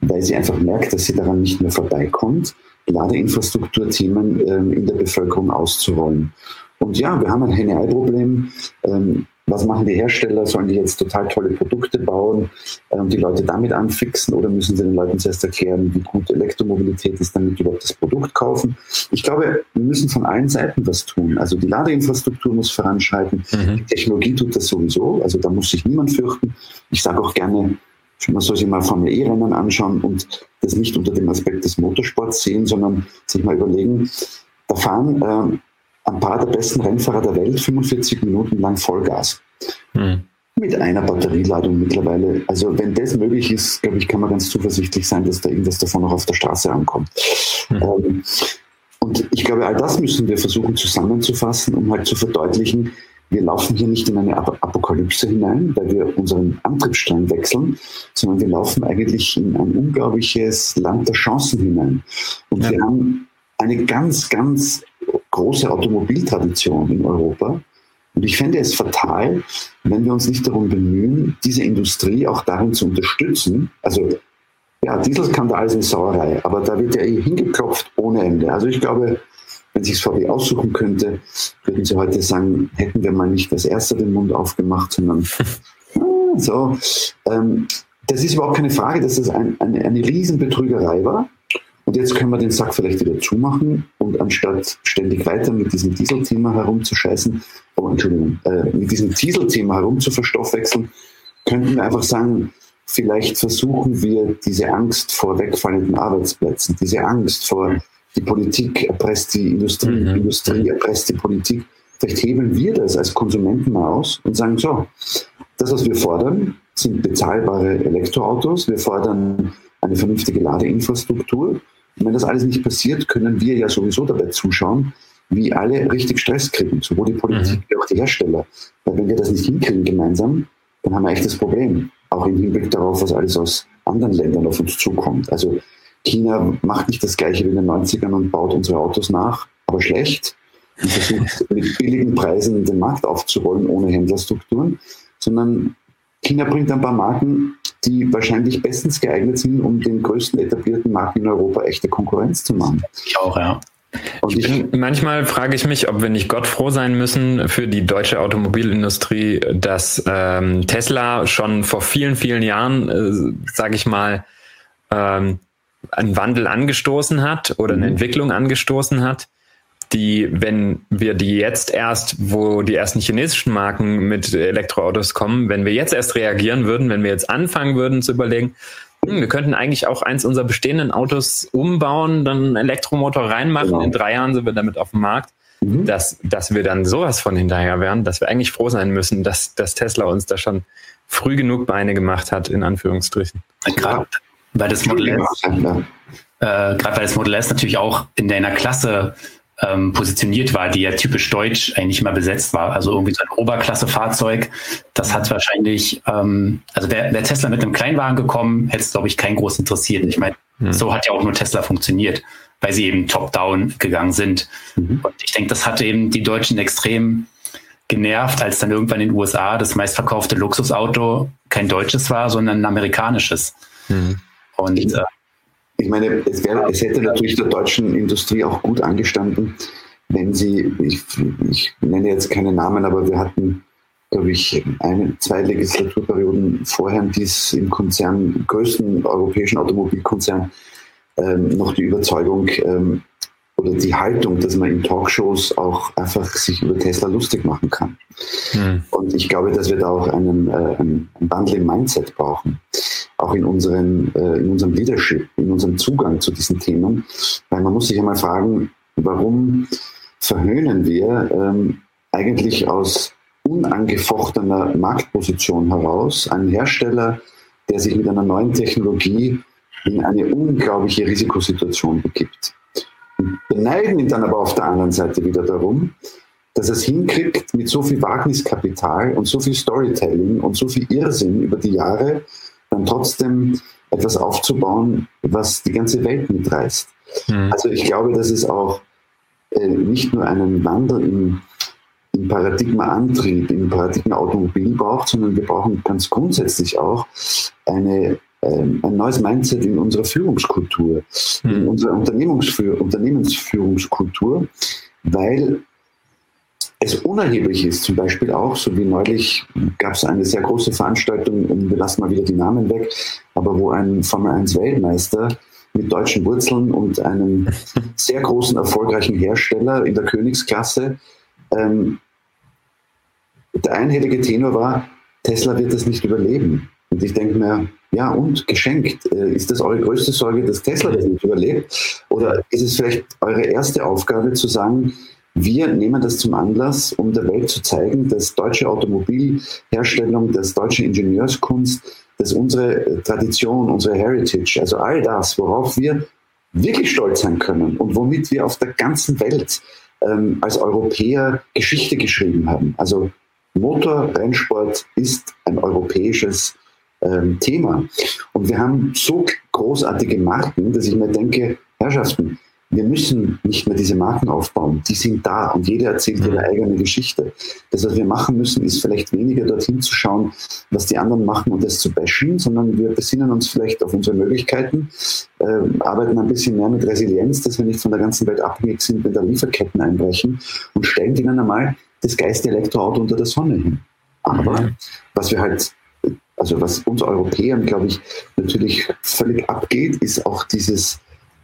weil sie einfach merkt, dass sie daran nicht mehr vorbeikommt, Ladeinfrastrukturthemen ähm, in der Bevölkerung auszurollen. Und ja, wir haben ein Henne-Ei-Problem. Ähm, was machen die Hersteller? Sollen die jetzt total tolle Produkte bauen und ähm, die Leute damit anfixen oder müssen sie den Leuten zuerst erklären, wie gut Elektromobilität ist, damit die überhaupt das Produkt kaufen? Ich glaube, wir müssen von allen Seiten was tun. Also die Ladeinfrastruktur muss voranschreiten, mhm. die Technologie tut das sowieso, also da muss sich niemand fürchten. Ich sage auch gerne, man soll sich mal Formel E-Rennen anschauen und das nicht unter dem Aspekt des Motorsports sehen, sondern sich mal überlegen, da fahren äh, ein paar der besten Rennfahrer der Welt 45 Minuten lang Vollgas. Mhm. Mit einer Batterieladung mittlerweile. Also wenn das möglich ist, glaube ich, kann man ganz zuversichtlich sein, dass da irgendwas davon noch auf der Straße ankommt. Mhm. Ähm, und ich glaube, all das müssen wir versuchen zusammenzufassen, um halt zu verdeutlichen, wir laufen hier nicht in eine Apokalypse hinein, weil wir unseren Antriebsstrang wechseln, sondern wir laufen eigentlich in ein unglaubliches Land der Chancen hinein. Und ja. wir haben eine ganz, ganz große Automobiltradition in Europa. Und ich fände es fatal, wenn wir uns nicht darum bemühen, diese Industrie auch darin zu unterstützen. Also ja, Dieselskandal ist eine Sauerei, aber da wird ja eh hingeklopft ohne Ende. Also ich glaube, wenn sich VW aussuchen könnte, würden sie heute sagen, hätten wir mal nicht als erster den Mund aufgemacht, sondern ah, so. Ähm, das ist überhaupt keine Frage, dass das ein, eine, eine Riesenbetrügerei war. Und jetzt können wir den Sack vielleicht wieder zumachen und anstatt ständig weiter mit diesem Dieselthema herumzuscheißen, oh, Entschuldigung, äh, mit diesem Dieselthema herumzuverstoffwechseln, könnten wir einfach sagen, vielleicht versuchen wir diese Angst vor wegfallenden Arbeitsplätzen, diese Angst vor die Politik erpresst die Industrie, mhm. die Industrie erpresst die Politik. Vielleicht hebeln wir das als Konsumenten mal aus und sagen, so, das, was wir fordern, sind bezahlbare Elektroautos. Wir fordern eine vernünftige Ladeinfrastruktur. Und wenn das alles nicht passiert, können wir ja sowieso dabei zuschauen, wie alle richtig Stress kriegen, sowohl die Politik mhm. wie auch die Hersteller. Weil wenn wir das nicht hinkriegen gemeinsam, dann haben wir echt das Problem. Auch im Hinblick darauf, was alles aus anderen Ländern auf uns zukommt. Also China macht nicht das Gleiche wie in den 90ern und baut unsere Autos nach, aber schlecht und versucht mit billigen Preisen den Markt aufzurollen ohne Händlerstrukturen, sondern China bringt ein paar Marken die wahrscheinlich bestens geeignet sind, um den größten etablierten Markt in Europa echte Konkurrenz zu machen. Ich auch, ja. Und ich bin, manchmal frage ich mich, ob wir nicht Gott froh sein müssen für die deutsche Automobilindustrie, dass ähm, Tesla schon vor vielen, vielen Jahren, äh, sage ich mal, ähm, einen Wandel angestoßen hat oder eine mhm. Entwicklung angestoßen hat, die, wenn wir die jetzt erst, wo die ersten chinesischen Marken mit Elektroautos kommen, wenn wir jetzt erst reagieren würden, wenn wir jetzt anfangen würden zu überlegen, hm, wir könnten eigentlich auch eins unserer bestehenden Autos umbauen, dann einen Elektromotor reinmachen, genau. in drei Jahren sind wir damit auf dem Markt, mhm. dass, dass wir dann sowas von hinterher wären, dass wir eigentlich froh sein müssen, dass, dass Tesla uns da schon früh genug Beine gemacht hat, in Anführungsstrichen. Gerade weil das Model S, äh, gerade weil das Model S natürlich auch in einer Klasse ähm, positioniert war, die ja typisch deutsch eigentlich immer besetzt war. Also irgendwie so ein Oberklasse-Fahrzeug. Das hat wahrscheinlich, ähm, also wäre wär Tesla mit einem Kleinwagen gekommen, hätte es, glaube ich, keinen groß interessiert. Ich meine, mhm. so hat ja auch nur Tesla funktioniert, weil sie eben top-down gegangen sind. Mhm. Und ich denke, das hatte eben die Deutschen extrem genervt, als dann irgendwann in den USA das meistverkaufte Luxusauto kein deutsches war, sondern ein amerikanisches. Mhm. Und äh, ich meine, es, wär, es hätte natürlich der deutschen Industrie auch gut angestanden, wenn sie, ich, ich nenne jetzt keine Namen, aber wir hatten, glaube ich, eine, zwei Legislaturperioden vorher, dies im Konzern, größten europäischen Automobilkonzern, ähm, noch die Überzeugung ähm, oder die Haltung, dass man in Talkshows auch einfach sich über Tesla lustig machen kann. Hm. Und ich glaube, dass wir da auch einen, äh, einen Wandel im Mindset brauchen auch in, unseren, äh, in unserem Leadership, in unserem Zugang zu diesen Themen. Weil man muss sich einmal fragen, warum verhöhnen wir ähm, eigentlich aus unangefochtener Marktposition heraus einen Hersteller, der sich mit einer neuen Technologie in eine unglaubliche Risikosituation begibt. Beneiden ihn dann aber auf der anderen Seite wieder darum, dass er es hinkriegt, mit so viel Wagniskapital und so viel Storytelling und so viel Irrsinn über die Jahre dann trotzdem etwas aufzubauen, was die ganze Welt mitreißt. Mhm. Also ich glaube, dass es auch äh, nicht nur einen Wandel im, im Paradigma-Antrieb, im Paradigma-Automobil braucht, sondern wir brauchen ganz grundsätzlich auch eine, ein neues Mindset in unserer Führungskultur, mhm. in unserer Unternehmensführ Unternehmensführungskultur, weil es unerheblich ist, zum Beispiel auch, so wie neulich gab es eine sehr große Veranstaltung, wir lassen mal wieder die Namen weg, aber wo ein Formel 1 Weltmeister mit deutschen Wurzeln und einem sehr großen, erfolgreichen Hersteller in der Königsklasse, ähm, der einhellige Tenor war, Tesla wird das nicht überleben. Und ich denke mir, ja und, geschenkt. Äh, ist das eure größte Sorge, dass Tesla das nicht überlebt? Oder ist es vielleicht eure erste Aufgabe zu sagen, wir nehmen das zum Anlass, um der Welt zu zeigen, dass deutsche Automobilherstellung, dass deutsche Ingenieurskunst, dass unsere äh, Tradition, unsere Heritage, also all das, worauf wir wirklich stolz sein können und womit wir auf der ganzen Welt ähm, als Europäer Geschichte geschrieben haben. Also Motorrennsport ist ein europäisches ähm, Thema. Und wir haben so großartige Marken, dass ich mir denke, Herrschaften, wir müssen nicht mehr diese Marken aufbauen. Die sind da und jeder erzählt ihre mhm. eigene Geschichte. Das, was wir machen müssen, ist vielleicht weniger dorthin zu schauen, was die anderen machen und das zu bashen, sondern wir besinnen uns vielleicht auf unsere Möglichkeiten, äh, arbeiten ein bisschen mehr mit Resilienz, dass wir nicht von der ganzen Welt abhängig sind, wenn da Lieferketten einbrechen und stellen ihnen einmal das geiste Elektroauto unter der Sonne hin. Aber mhm. was wir halt also was uns Europäern, glaube ich, natürlich völlig abgeht, ist auch dieses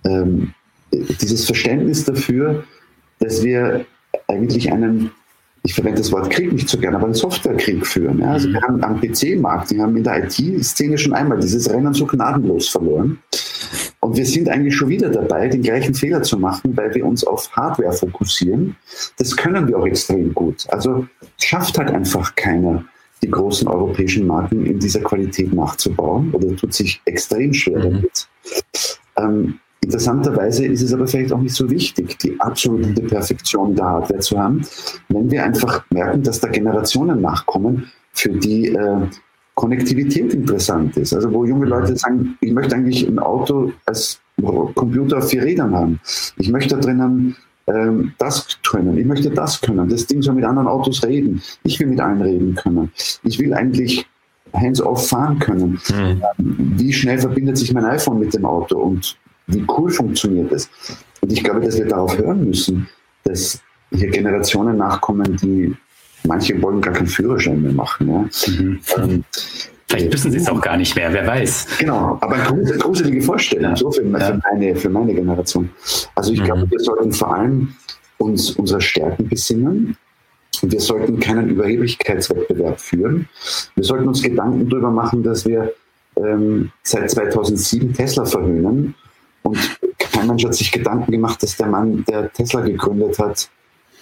ähm, dieses Verständnis dafür, dass wir eigentlich einen, ich verwende das Wort Krieg nicht so gerne, aber einen Softwarekrieg führen. Ja? Also wir haben am PC-Markt, wir haben in der IT-Szene schon einmal dieses Rennen so gnadenlos verloren. Und wir sind eigentlich schon wieder dabei, den gleichen Fehler zu machen, weil wir uns auf Hardware fokussieren. Das können wir auch extrem gut. Also schafft halt einfach keiner, die großen europäischen Marken in dieser Qualität nachzubauen oder tut sich extrem schwer mhm. damit. Ähm, Interessanterweise ist es aber vielleicht auch nicht so wichtig, die absolute Perfektion der Hardware zu haben, wenn wir einfach merken, dass da Generationen nachkommen, für die äh, Konnektivität interessant ist. Also wo junge Leute sagen, ich möchte eigentlich ein Auto als Computer auf vier Rädern haben. Ich möchte da drinnen ähm, das können, ich möchte das können. Das Ding soll mit anderen Autos reden. Ich will mit allen reden können. Ich will eigentlich hands-off fahren können. Mhm. Wie schnell verbindet sich mein iPhone mit dem Auto und wie cool funktioniert es? Und ich glaube, dass wir darauf hören müssen, dass hier Generationen nachkommen, die manche wollen gar keinen Führerschein mehr machen. Ja? Mhm. Ähm, Vielleicht wissen sie es auch gar nicht mehr, wer weiß. Genau, aber gruselige Vorstellung, ja. so für, ja. für, meine, für meine Generation. Also ich mhm. glaube, wir sollten vor allem uns unserer Stärken besinnen. Wir sollten keinen Überheblichkeitswettbewerb führen. Wir sollten uns Gedanken darüber machen, dass wir ähm, seit 2007 Tesla verhöhnen. Und kein Mensch hat sich Gedanken gemacht, dass der Mann, der Tesla gegründet hat,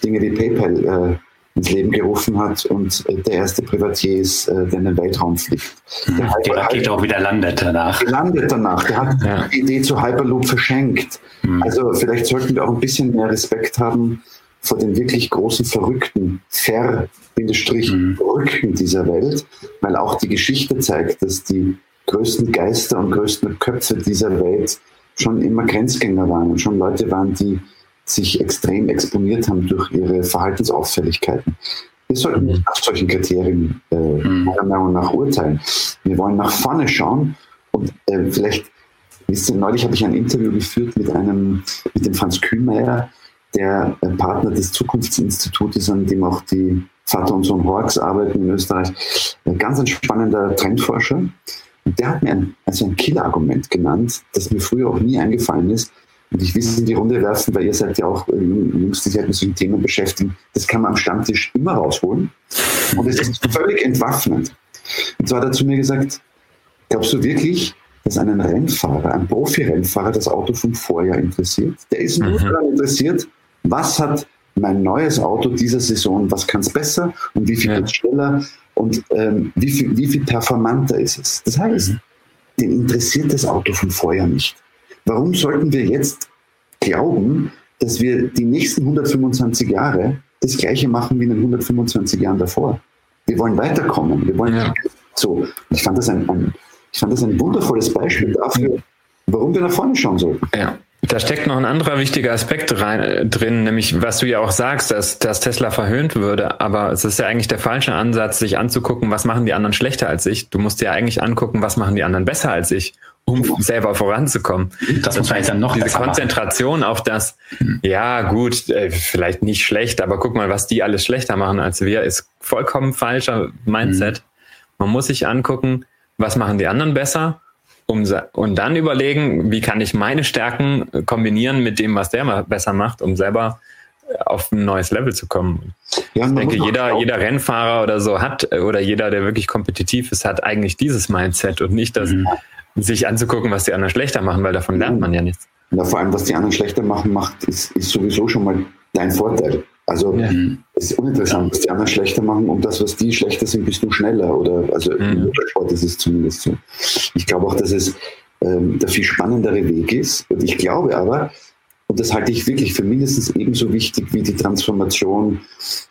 Dinge wie PayPal äh, ins Leben gerufen hat und der erste Privatier ist, äh, der in den Weltraum fliegt. Der die Rakete auch wieder landet danach. Landet danach. Der hat ja. die Idee zu Hyperloop verschenkt. Mhm. Also vielleicht sollten wir auch ein bisschen mehr Respekt haben vor den wirklich großen Verrückten, Ver mhm. Dieser Welt, weil auch die Geschichte zeigt, dass die größten Geister und größten Köpfe dieser Welt schon immer Grenzgänger waren und schon Leute waren, die sich extrem exponiert haben durch ihre Verhaltensauffälligkeiten. Wir sollten nicht nach solchen Kriterien äh, mhm. meiner Meinung nach urteilen. Wir wollen nach vorne schauen und äh, vielleicht, wisst ihr, neulich habe ich ein Interview geführt mit einem, mit dem Franz Kühnmeier, der äh, Partner des Zukunftsinstituts ist, an dem auch die Vater und Sohn Horks arbeiten in Österreich. Ein ganz ein spannender Trendforscher. Und der hat mir ein, also ein Killerargument genannt, das mir früher auch nie eingefallen ist, und ich will es in die Runde werfen, weil ihr seid ja auch äh, Jungs, die sich halt mit solchen Themen beschäftigen. Das kann man am Stammtisch immer rausholen. Und es ist völlig entwaffnend. Und zwar hat er zu mir gesagt, glaubst du wirklich, dass einen Rennfahrer, ein Profi-Rennfahrer das Auto vom Vorjahr interessiert? Der ist nur mhm. daran interessiert, was hat mein neues Auto dieser Saison, was kann es besser und wie viel ja. schneller und ähm, wie, viel, wie viel performanter ist es. Das heißt, mhm. den interessiert das Auto vom Vorjahr nicht. Warum sollten wir jetzt glauben, dass wir die nächsten 125 Jahre das Gleiche machen wie in den 125 Jahren davor? Wir wollen weiterkommen. Wir wollen ja. so. Ich fand das ein, ein, ich fand das ein wundervolles Beispiel dafür, warum wir nach vorne schauen sollten. Ja. Da steckt noch ein anderer wichtiger Aspekt rein, äh, drin, nämlich was du ja auch sagst, dass, dass Tesla verhöhnt würde. Aber es ist ja eigentlich der falsche Ansatz, sich anzugucken, was machen die anderen schlechter als ich. Du musst dir eigentlich angucken, was machen die anderen besser als ich um selber voranzukommen. Das, muss man dann noch Diese Konzentration machen. auf das, ja gut, äh, vielleicht nicht schlecht, aber guck mal, was die alles schlechter machen als wir, ist vollkommen falscher Mindset. Mhm. Man muss sich angucken, was machen die anderen besser um, und dann überlegen, wie kann ich meine Stärken kombinieren mit dem, was der besser macht, um selber auf ein neues Level zu kommen. Ja, ich denke, jeder, jeder Rennfahrer oder so hat, oder jeder, der wirklich kompetitiv ist, hat eigentlich dieses Mindset und nicht das, mhm sich anzugucken, was die anderen schlechter machen, weil davon lernt man ja nichts. Ja, vor allem, was die anderen schlechter machen, macht, ist, ist sowieso schon mal dein Vorteil. Also ja. es ist uninteressant, was die anderen schlechter machen und das, was die schlechter sind, bist du schneller. Oder also mhm. im Motorsport ist es zumindest so. Ich glaube auch, dass es ähm, der viel spannendere Weg ist. Und ich glaube aber, und das halte ich wirklich für mindestens ebenso wichtig wie die Transformation,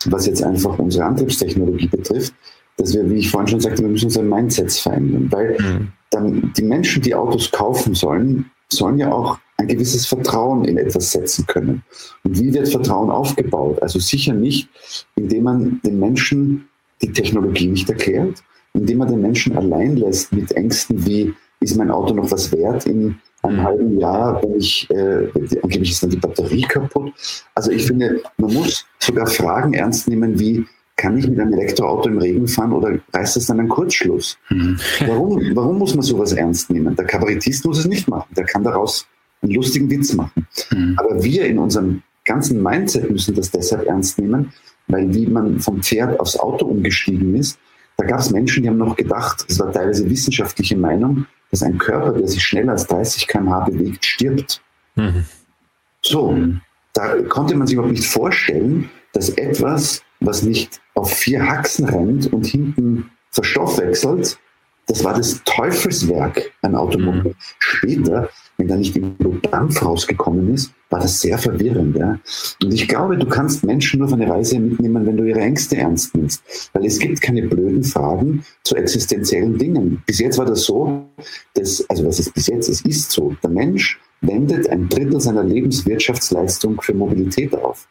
was jetzt einfach unsere Antriebstechnologie betrifft, dass wir, wie ich vorhin schon sagte, wir müssen unser Mindsets verändern. Weil mhm dann die Menschen, die Autos kaufen sollen, sollen ja auch ein gewisses Vertrauen in etwas setzen können. Und wie wird Vertrauen aufgebaut? Also sicher nicht, indem man den Menschen die Technologie nicht erklärt, indem man den Menschen allein lässt mit Ängsten wie, ist mein Auto noch was wert in einem halben Jahr, wenn ich, äh, angeblich ist dann die Batterie kaputt. Also ich finde, man muss sogar Fragen ernst nehmen wie, kann ich mit einem Elektroauto im Regen fahren oder reißt es dann einen Kurzschluss? Mhm. Warum, warum muss man sowas ernst nehmen? Der Kabarettist muss es nicht machen. Der kann daraus einen lustigen Witz machen. Mhm. Aber wir in unserem ganzen Mindset müssen das deshalb ernst nehmen, weil wie man vom Pferd aufs Auto umgestiegen ist, da gab es Menschen, die haben noch gedacht, das war teilweise wissenschaftliche Meinung, dass ein Körper, der sich schneller als 30 km/h bewegt, stirbt. Mhm. So, mhm. da konnte man sich überhaupt nicht vorstellen, dass etwas, was nicht auf vier Haxen rennt und hinten verstoffwechselt, das war das Teufelswerk ein Automobil. Mhm. Später, wenn da nicht irgendwo Dampf rausgekommen ist, war das sehr verwirrend. Ja? Und ich glaube, du kannst Menschen nur auf eine Reise mitnehmen, wenn du ihre Ängste ernst nimmst. Weil es gibt keine blöden Fragen zu existenziellen Dingen. Bis jetzt war das so, dass, also was ist bis jetzt? Es ist so. Der Mensch wendet ein Drittel seiner Lebenswirtschaftsleistung für Mobilität auf.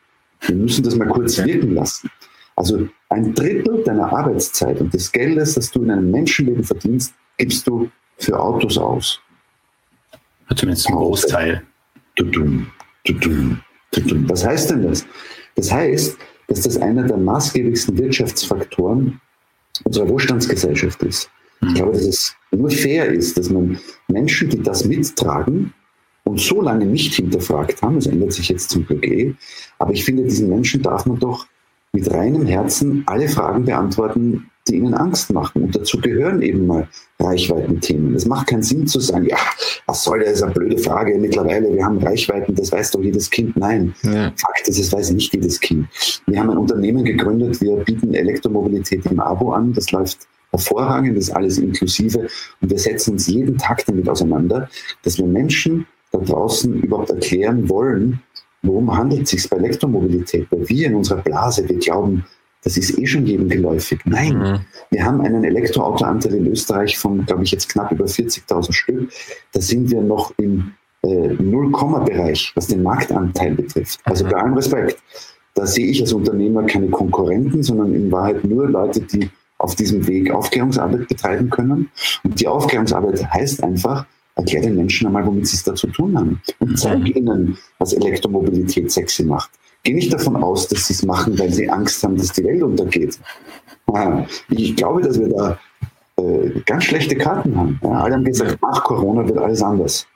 Wir müssen das mal kurz wirken lassen. Also ein Drittel deiner Arbeitszeit und des Geldes, das du in einem Menschenleben verdienst, gibst du für Autos aus. Zumindest ein Großteil. Was heißt denn das? Das heißt, dass das einer der maßgeblichsten Wirtschaftsfaktoren unserer Wohlstandsgesellschaft ist. Ich hm. glaube, dass es nur fair ist, dass man Menschen, die das mittragen und so lange nicht hinterfragt haben, das ändert sich jetzt zum Glück eh, aber ich finde, diesen Menschen darf man doch mit reinem Herzen alle Fragen beantworten, die ihnen Angst machen. Und dazu gehören eben mal Reichweitenthemen. Es macht keinen Sinn zu sagen, ja, was soll das, ist eine blöde Frage. Mittlerweile, wir haben Reichweiten, das weiß doch jedes Kind. Nein, ja. Fakt ist, es weiß nicht jedes Kind. Wir haben ein Unternehmen gegründet, wir bieten Elektromobilität im Abo an. Das läuft hervorragend, das ist alles inklusive. Und wir setzen uns jeden Tag damit auseinander, dass wir Menschen da draußen überhaupt erklären wollen, Worum handelt es sich bei Elektromobilität? Weil wir in unserer Blase, wir glauben, das ist eh schon jedem geläufig. Nein, mhm. wir haben einen Elektroautoanteil in Österreich von, glaube ich, jetzt knapp über 40.000 Stück. Da sind wir noch im äh, Null-Komma-Bereich, was den Marktanteil betrifft. Also mhm. bei allem Respekt. Da sehe ich als Unternehmer keine Konkurrenten, sondern in Wahrheit nur Leute, die auf diesem Weg Aufklärungsarbeit betreiben können. Und die Aufklärungsarbeit heißt einfach, Erklär den Menschen einmal, womit sie es da zu tun haben. Und zeig ihnen, was Elektromobilität sexy macht. Geh nicht davon aus, dass sie es machen, weil sie Angst haben, dass die Welt untergeht. Ich glaube, dass wir da äh, ganz schlechte Karten haben. Ja, alle haben gesagt, nach Corona wird alles anders.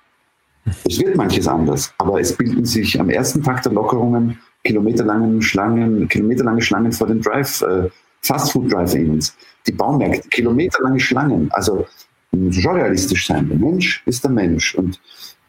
Es wird manches anders, aber es bilden sich am ersten Tag der Lockerungen kilometerlange Schlangen, kilometerlange Schlangen vor den Drive, äh, Fastfood-Drive-Ins. Die Baumärkte, kilometerlange Schlangen. Also muss schon realistisch sein. Der Mensch ist der Mensch und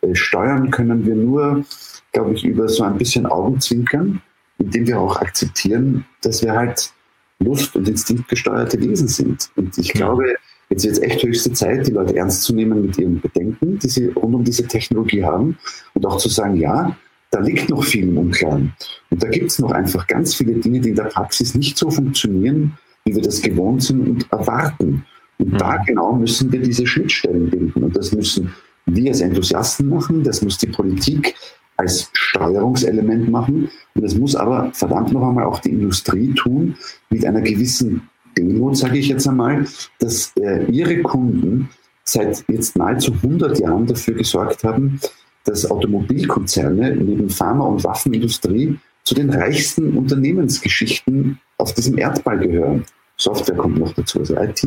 äh, steuern können wir nur, glaube ich, über so ein bisschen Augenzwinkern, indem wir auch akzeptieren, dass wir halt Lust- und instinktgesteuerte Wesen sind. Und ich glaube, jetzt wird es echt höchste Zeit, die Leute ernst zu nehmen mit ihren Bedenken, die sie rund um diese Technologie haben und auch zu sagen, ja, da liegt noch viel im Unklaren. Und da gibt es noch einfach ganz viele Dinge, die in der Praxis nicht so funktionieren, wie wir das gewohnt sind und erwarten. Und mhm. da genau müssen wir diese Schnittstellen bilden. Und das müssen wir als Enthusiasten machen, das muss die Politik als Steuerungselement machen. Und das muss aber verdammt noch einmal auch die Industrie tun, mit einer gewissen Demut, sage ich jetzt einmal, dass äh, ihre Kunden seit jetzt nahezu 100 Jahren dafür gesorgt haben, dass Automobilkonzerne neben Pharma- und Waffenindustrie zu den reichsten Unternehmensgeschichten auf diesem Erdball gehören. Software kommt noch dazu, also IT.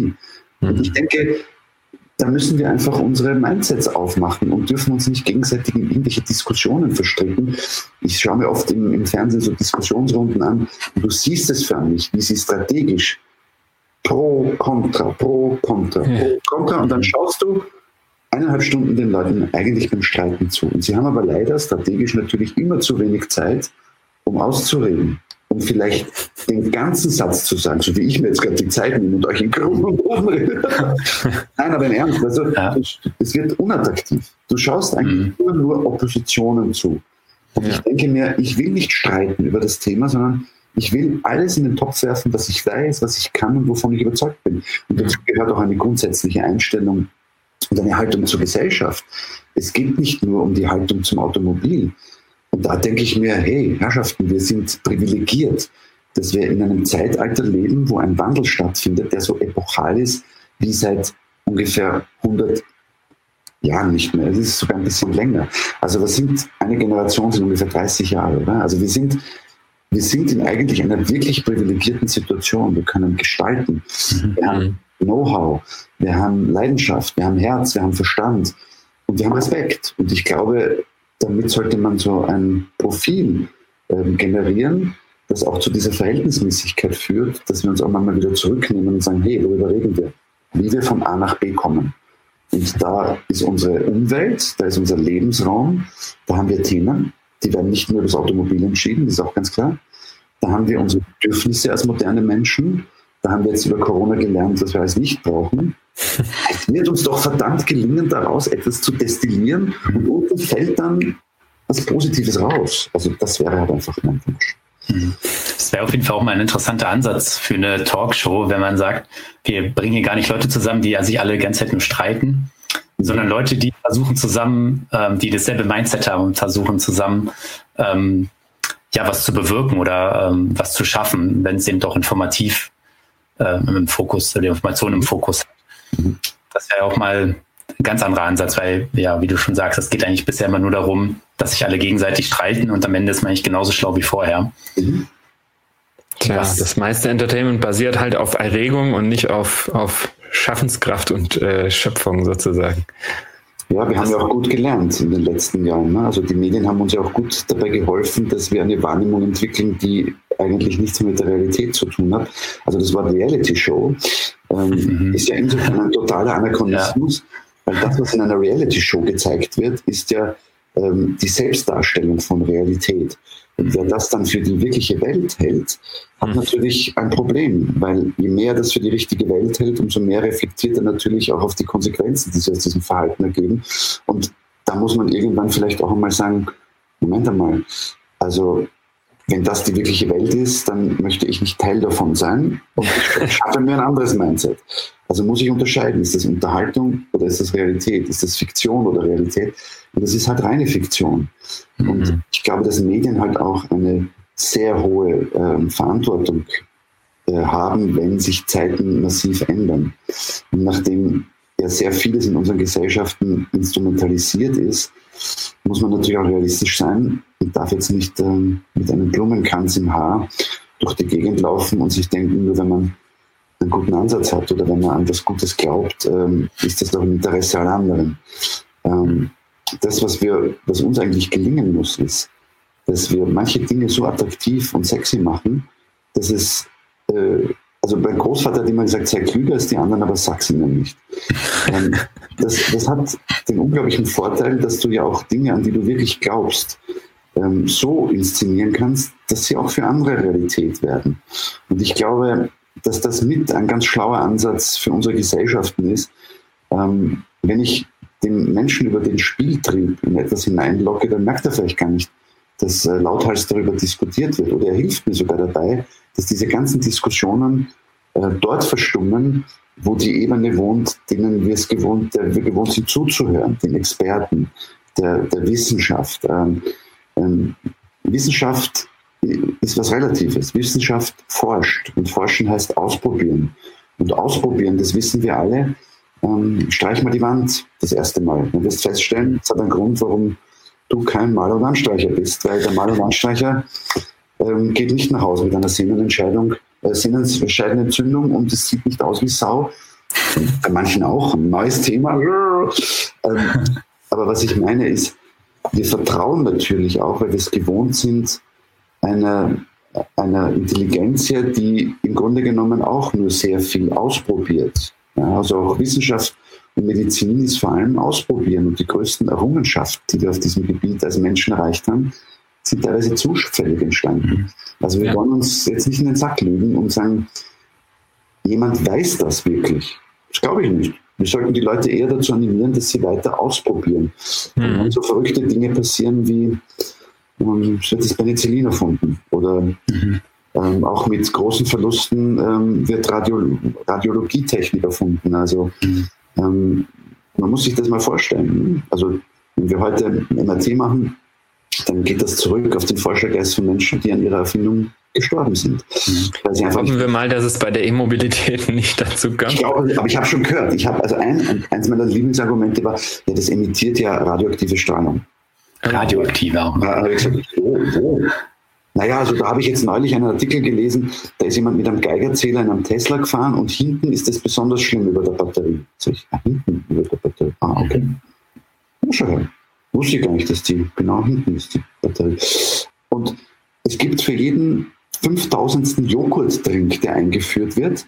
Und ich denke, da müssen wir einfach unsere Mindsets aufmachen und dürfen uns nicht gegenseitig in irgendwelche Diskussionen verstricken. Ich schaue mir oft im, im Fernsehen so Diskussionsrunden an. Und du siehst es förmlich, wie sie strategisch pro, contra, pro, contra, pro, contra. Und dann schaust du eineinhalb Stunden den Leuten eigentlich beim Streiten zu. Und sie haben aber leider strategisch natürlich immer zu wenig Zeit, um auszureden um vielleicht den ganzen Satz zu sagen, so wie ich mir jetzt gerade die Zeit nehme und euch in Grund und Boden rede. Nein, aber im Ernst, also ja. es wird unattraktiv. Du schaust eigentlich mhm. nur Oppositionen zu. Und ja. ich denke mir, ich will nicht streiten über das Thema, sondern ich will alles in den Topf werfen, was ich weiß, was ich kann und wovon ich überzeugt bin. Und dazu mhm. gehört auch eine grundsätzliche Einstellung und eine Haltung zur Gesellschaft. Es geht nicht nur um die Haltung zum Automobil. Und da denke ich mir, hey, Herrschaften, wir sind privilegiert, dass wir in einem Zeitalter leben, wo ein Wandel stattfindet, der so epochal ist wie seit ungefähr 100 Jahren nicht mehr. Es ist sogar ein bisschen länger. Also wir sind, eine Generation sind ungefähr 30 Jahre. Oder? Also wir sind, wir sind in eigentlich einer wirklich privilegierten Situation. Wir können gestalten. Mhm. Wir haben Know-how, wir haben Leidenschaft, wir haben Herz, wir haben Verstand und wir haben Respekt. Und ich glaube, damit sollte man so ein Profil äh, generieren, das auch zu dieser Verhältnismäßigkeit führt, dass wir uns auch mal wieder zurücknehmen und sagen, hey, worüber reden wir? Wie wir von A nach B kommen. Und da ist unsere Umwelt, da ist unser Lebensraum, da haben wir Themen, die werden nicht nur über das Automobil entschieden, das ist auch ganz klar. Da haben wir unsere Bedürfnisse als moderne Menschen, da haben wir jetzt über Corona gelernt, dass wir alles nicht brauchen. Es wird uns doch verdammt gelingen, daraus etwas zu destillieren und unten fällt dann was Positives raus. Also das wäre halt einfach mein Wunsch. Das wäre auf jeden Fall auch mal ein interessanter Ansatz für eine Talkshow, wenn man sagt, wir bringen hier gar nicht Leute zusammen, die sich alle Zeit nur streiten, sondern Leute, die versuchen zusammen, ähm, die dasselbe Mindset haben und versuchen zusammen ähm, ja was zu bewirken oder ähm, was zu schaffen, wenn es eben doch informativ äh, im Fokus, die Information im Fokus hat. Das wäre auch mal ein ganz anderer Ansatz, weil, ja, wie du schon sagst, es geht eigentlich bisher immer nur darum, dass sich alle gegenseitig streiten und am Ende ist man eigentlich genauso schlau wie vorher. Mhm. Tja, Was? das meiste Entertainment basiert halt auf Erregung und nicht auf, auf Schaffenskraft und äh, Schöpfung sozusagen. Ja, wir haben ja auch gut gelernt in den letzten Jahren. Ne? Also die Medien haben uns ja auch gut dabei geholfen, dass wir eine Wahrnehmung entwickeln, die eigentlich nichts mehr mit der Realität zu tun hat. Also das Wort Reality Show ähm, mhm. ist ja insofern ein totaler Anachronismus, ja. weil das, was in einer Reality Show gezeigt wird, ist ja ähm, die Selbstdarstellung von Realität. Und wer das dann für die wirkliche Welt hält, hat mhm. natürlich ein Problem, weil je mehr das für die richtige Welt hält, umso mehr reflektiert er natürlich auch auf die Konsequenzen, die sich aus diesem Verhalten ergeben. Und da muss man irgendwann vielleicht auch einmal sagen, Moment einmal, also wenn das die wirkliche Welt ist, dann möchte ich nicht Teil davon sein und ich schaffe mir ein anderes Mindset. Also muss ich unterscheiden, ist das Unterhaltung oder ist das Realität? Ist das Fiktion oder Realität? Und das ist halt reine Fiktion. Mhm. Und ich glaube, dass Medien halt auch eine sehr hohe äh, Verantwortung äh, haben, wenn sich Zeiten massiv ändern. Und nachdem ja sehr vieles in unseren Gesellschaften instrumentalisiert ist, muss man natürlich auch realistisch sein und darf jetzt nicht äh, mit einem Blumenkranz im Haar durch die Gegend laufen und sich denken, nur wenn man einen guten Ansatz hat oder wenn man an was Gutes glaubt, ähm, ist das doch im Interesse aller anderen. Ähm, das, was, wir, was uns eigentlich gelingen muss, ist, dass wir manche Dinge so attraktiv und sexy machen, dass es, äh, also mein Großvater hat immer gesagt, sei klüger als die anderen, aber sag's ihnen nicht. Ähm, das, das hat den unglaublichen Vorteil, dass du ja auch Dinge, an die du wirklich glaubst, ähm, so inszenieren kannst, dass sie auch für andere Realität werden. Und ich glaube, dass das mit ein ganz schlauer Ansatz für unsere Gesellschaften ist. Ähm, wenn ich den Menschen über den Spieltrieb in etwas hineinlocke, dann merkt er vielleicht gar nicht, dass äh, lauthals darüber diskutiert wird. Oder er hilft mir sogar dabei, dass diese ganzen Diskussionen äh, dort verstummen, wo die Ebene wohnt, denen wir es gewohnt, der wir gewohnt sind zuzuhören, den Experten, der, der Wissenschaft. Ähm, ähm, Wissenschaft ist was Relatives. Wissenschaft forscht und forschen heißt ausprobieren. Und ausprobieren, das wissen wir alle, ähm, streich mal die Wand das erste Mal. Du wirst feststellen, es hat einen Grund, warum du kein Mal- und Anstreicher bist, weil der Mal- und Anstreicher ähm, geht nicht nach Hause mit einer Sehnenentscheidung, äh, Sehnenscheidenentzündung und es sieht nicht aus wie Sau. Bei manchen auch, ein neues Thema. Ähm, aber was ich meine ist, wir vertrauen natürlich auch, weil wir es gewohnt sind, einer, einer Intelligenz, die im Grunde genommen auch nur sehr viel ausprobiert. Ja, also auch Wissenschaft und Medizin ist vor allem ausprobieren. Und die größten Errungenschaften, die wir auf diesem Gebiet als Menschen erreicht haben, sind teilweise zufällig entstanden. Mhm. Also wir ja. wollen uns jetzt nicht in den Sack legen und sagen, jemand weiß das wirklich. Das glaube ich nicht. Wir sollten die Leute eher dazu animieren, dass sie weiter ausprobieren. Mhm. Und so verrückte Dinge passieren wie, ähm, es wird das Penicillin erfunden oder mhm. ähm, auch mit großen Verlusten ähm, wird Radio, Radiologietechnik erfunden. Also mhm. ähm, man muss sich das mal vorstellen. Also wenn wir heute MRT machen, dann geht das zurück auf den Forschergeist von Menschen, die an ihrer Erfindung gestorben sind. Mhm. Hoffen wir mal, dass es bei der E-Mobilität nicht dazu kam. Ich glaube, aber ich habe schon gehört, ich habe also ein, eins meiner Lieblingsargumente war, ja, das emittiert ja radioaktive Strahlung. Radioaktive auch. Da habe ich gesagt, wo? Naja, also da habe ich jetzt neulich einen Artikel gelesen, da ist jemand mit einem Geigerzähler in einem Tesla gefahren und hinten ist es besonders schlimm über der Batterie. Ich, ah, hinten über der Batterie. Ah, okay. Ja, schon. Wusste ich gar nicht, dass die genau hinten ist, die Batterie. Und es gibt für jeden 5000. Joghurtdrink, der eingeführt wird,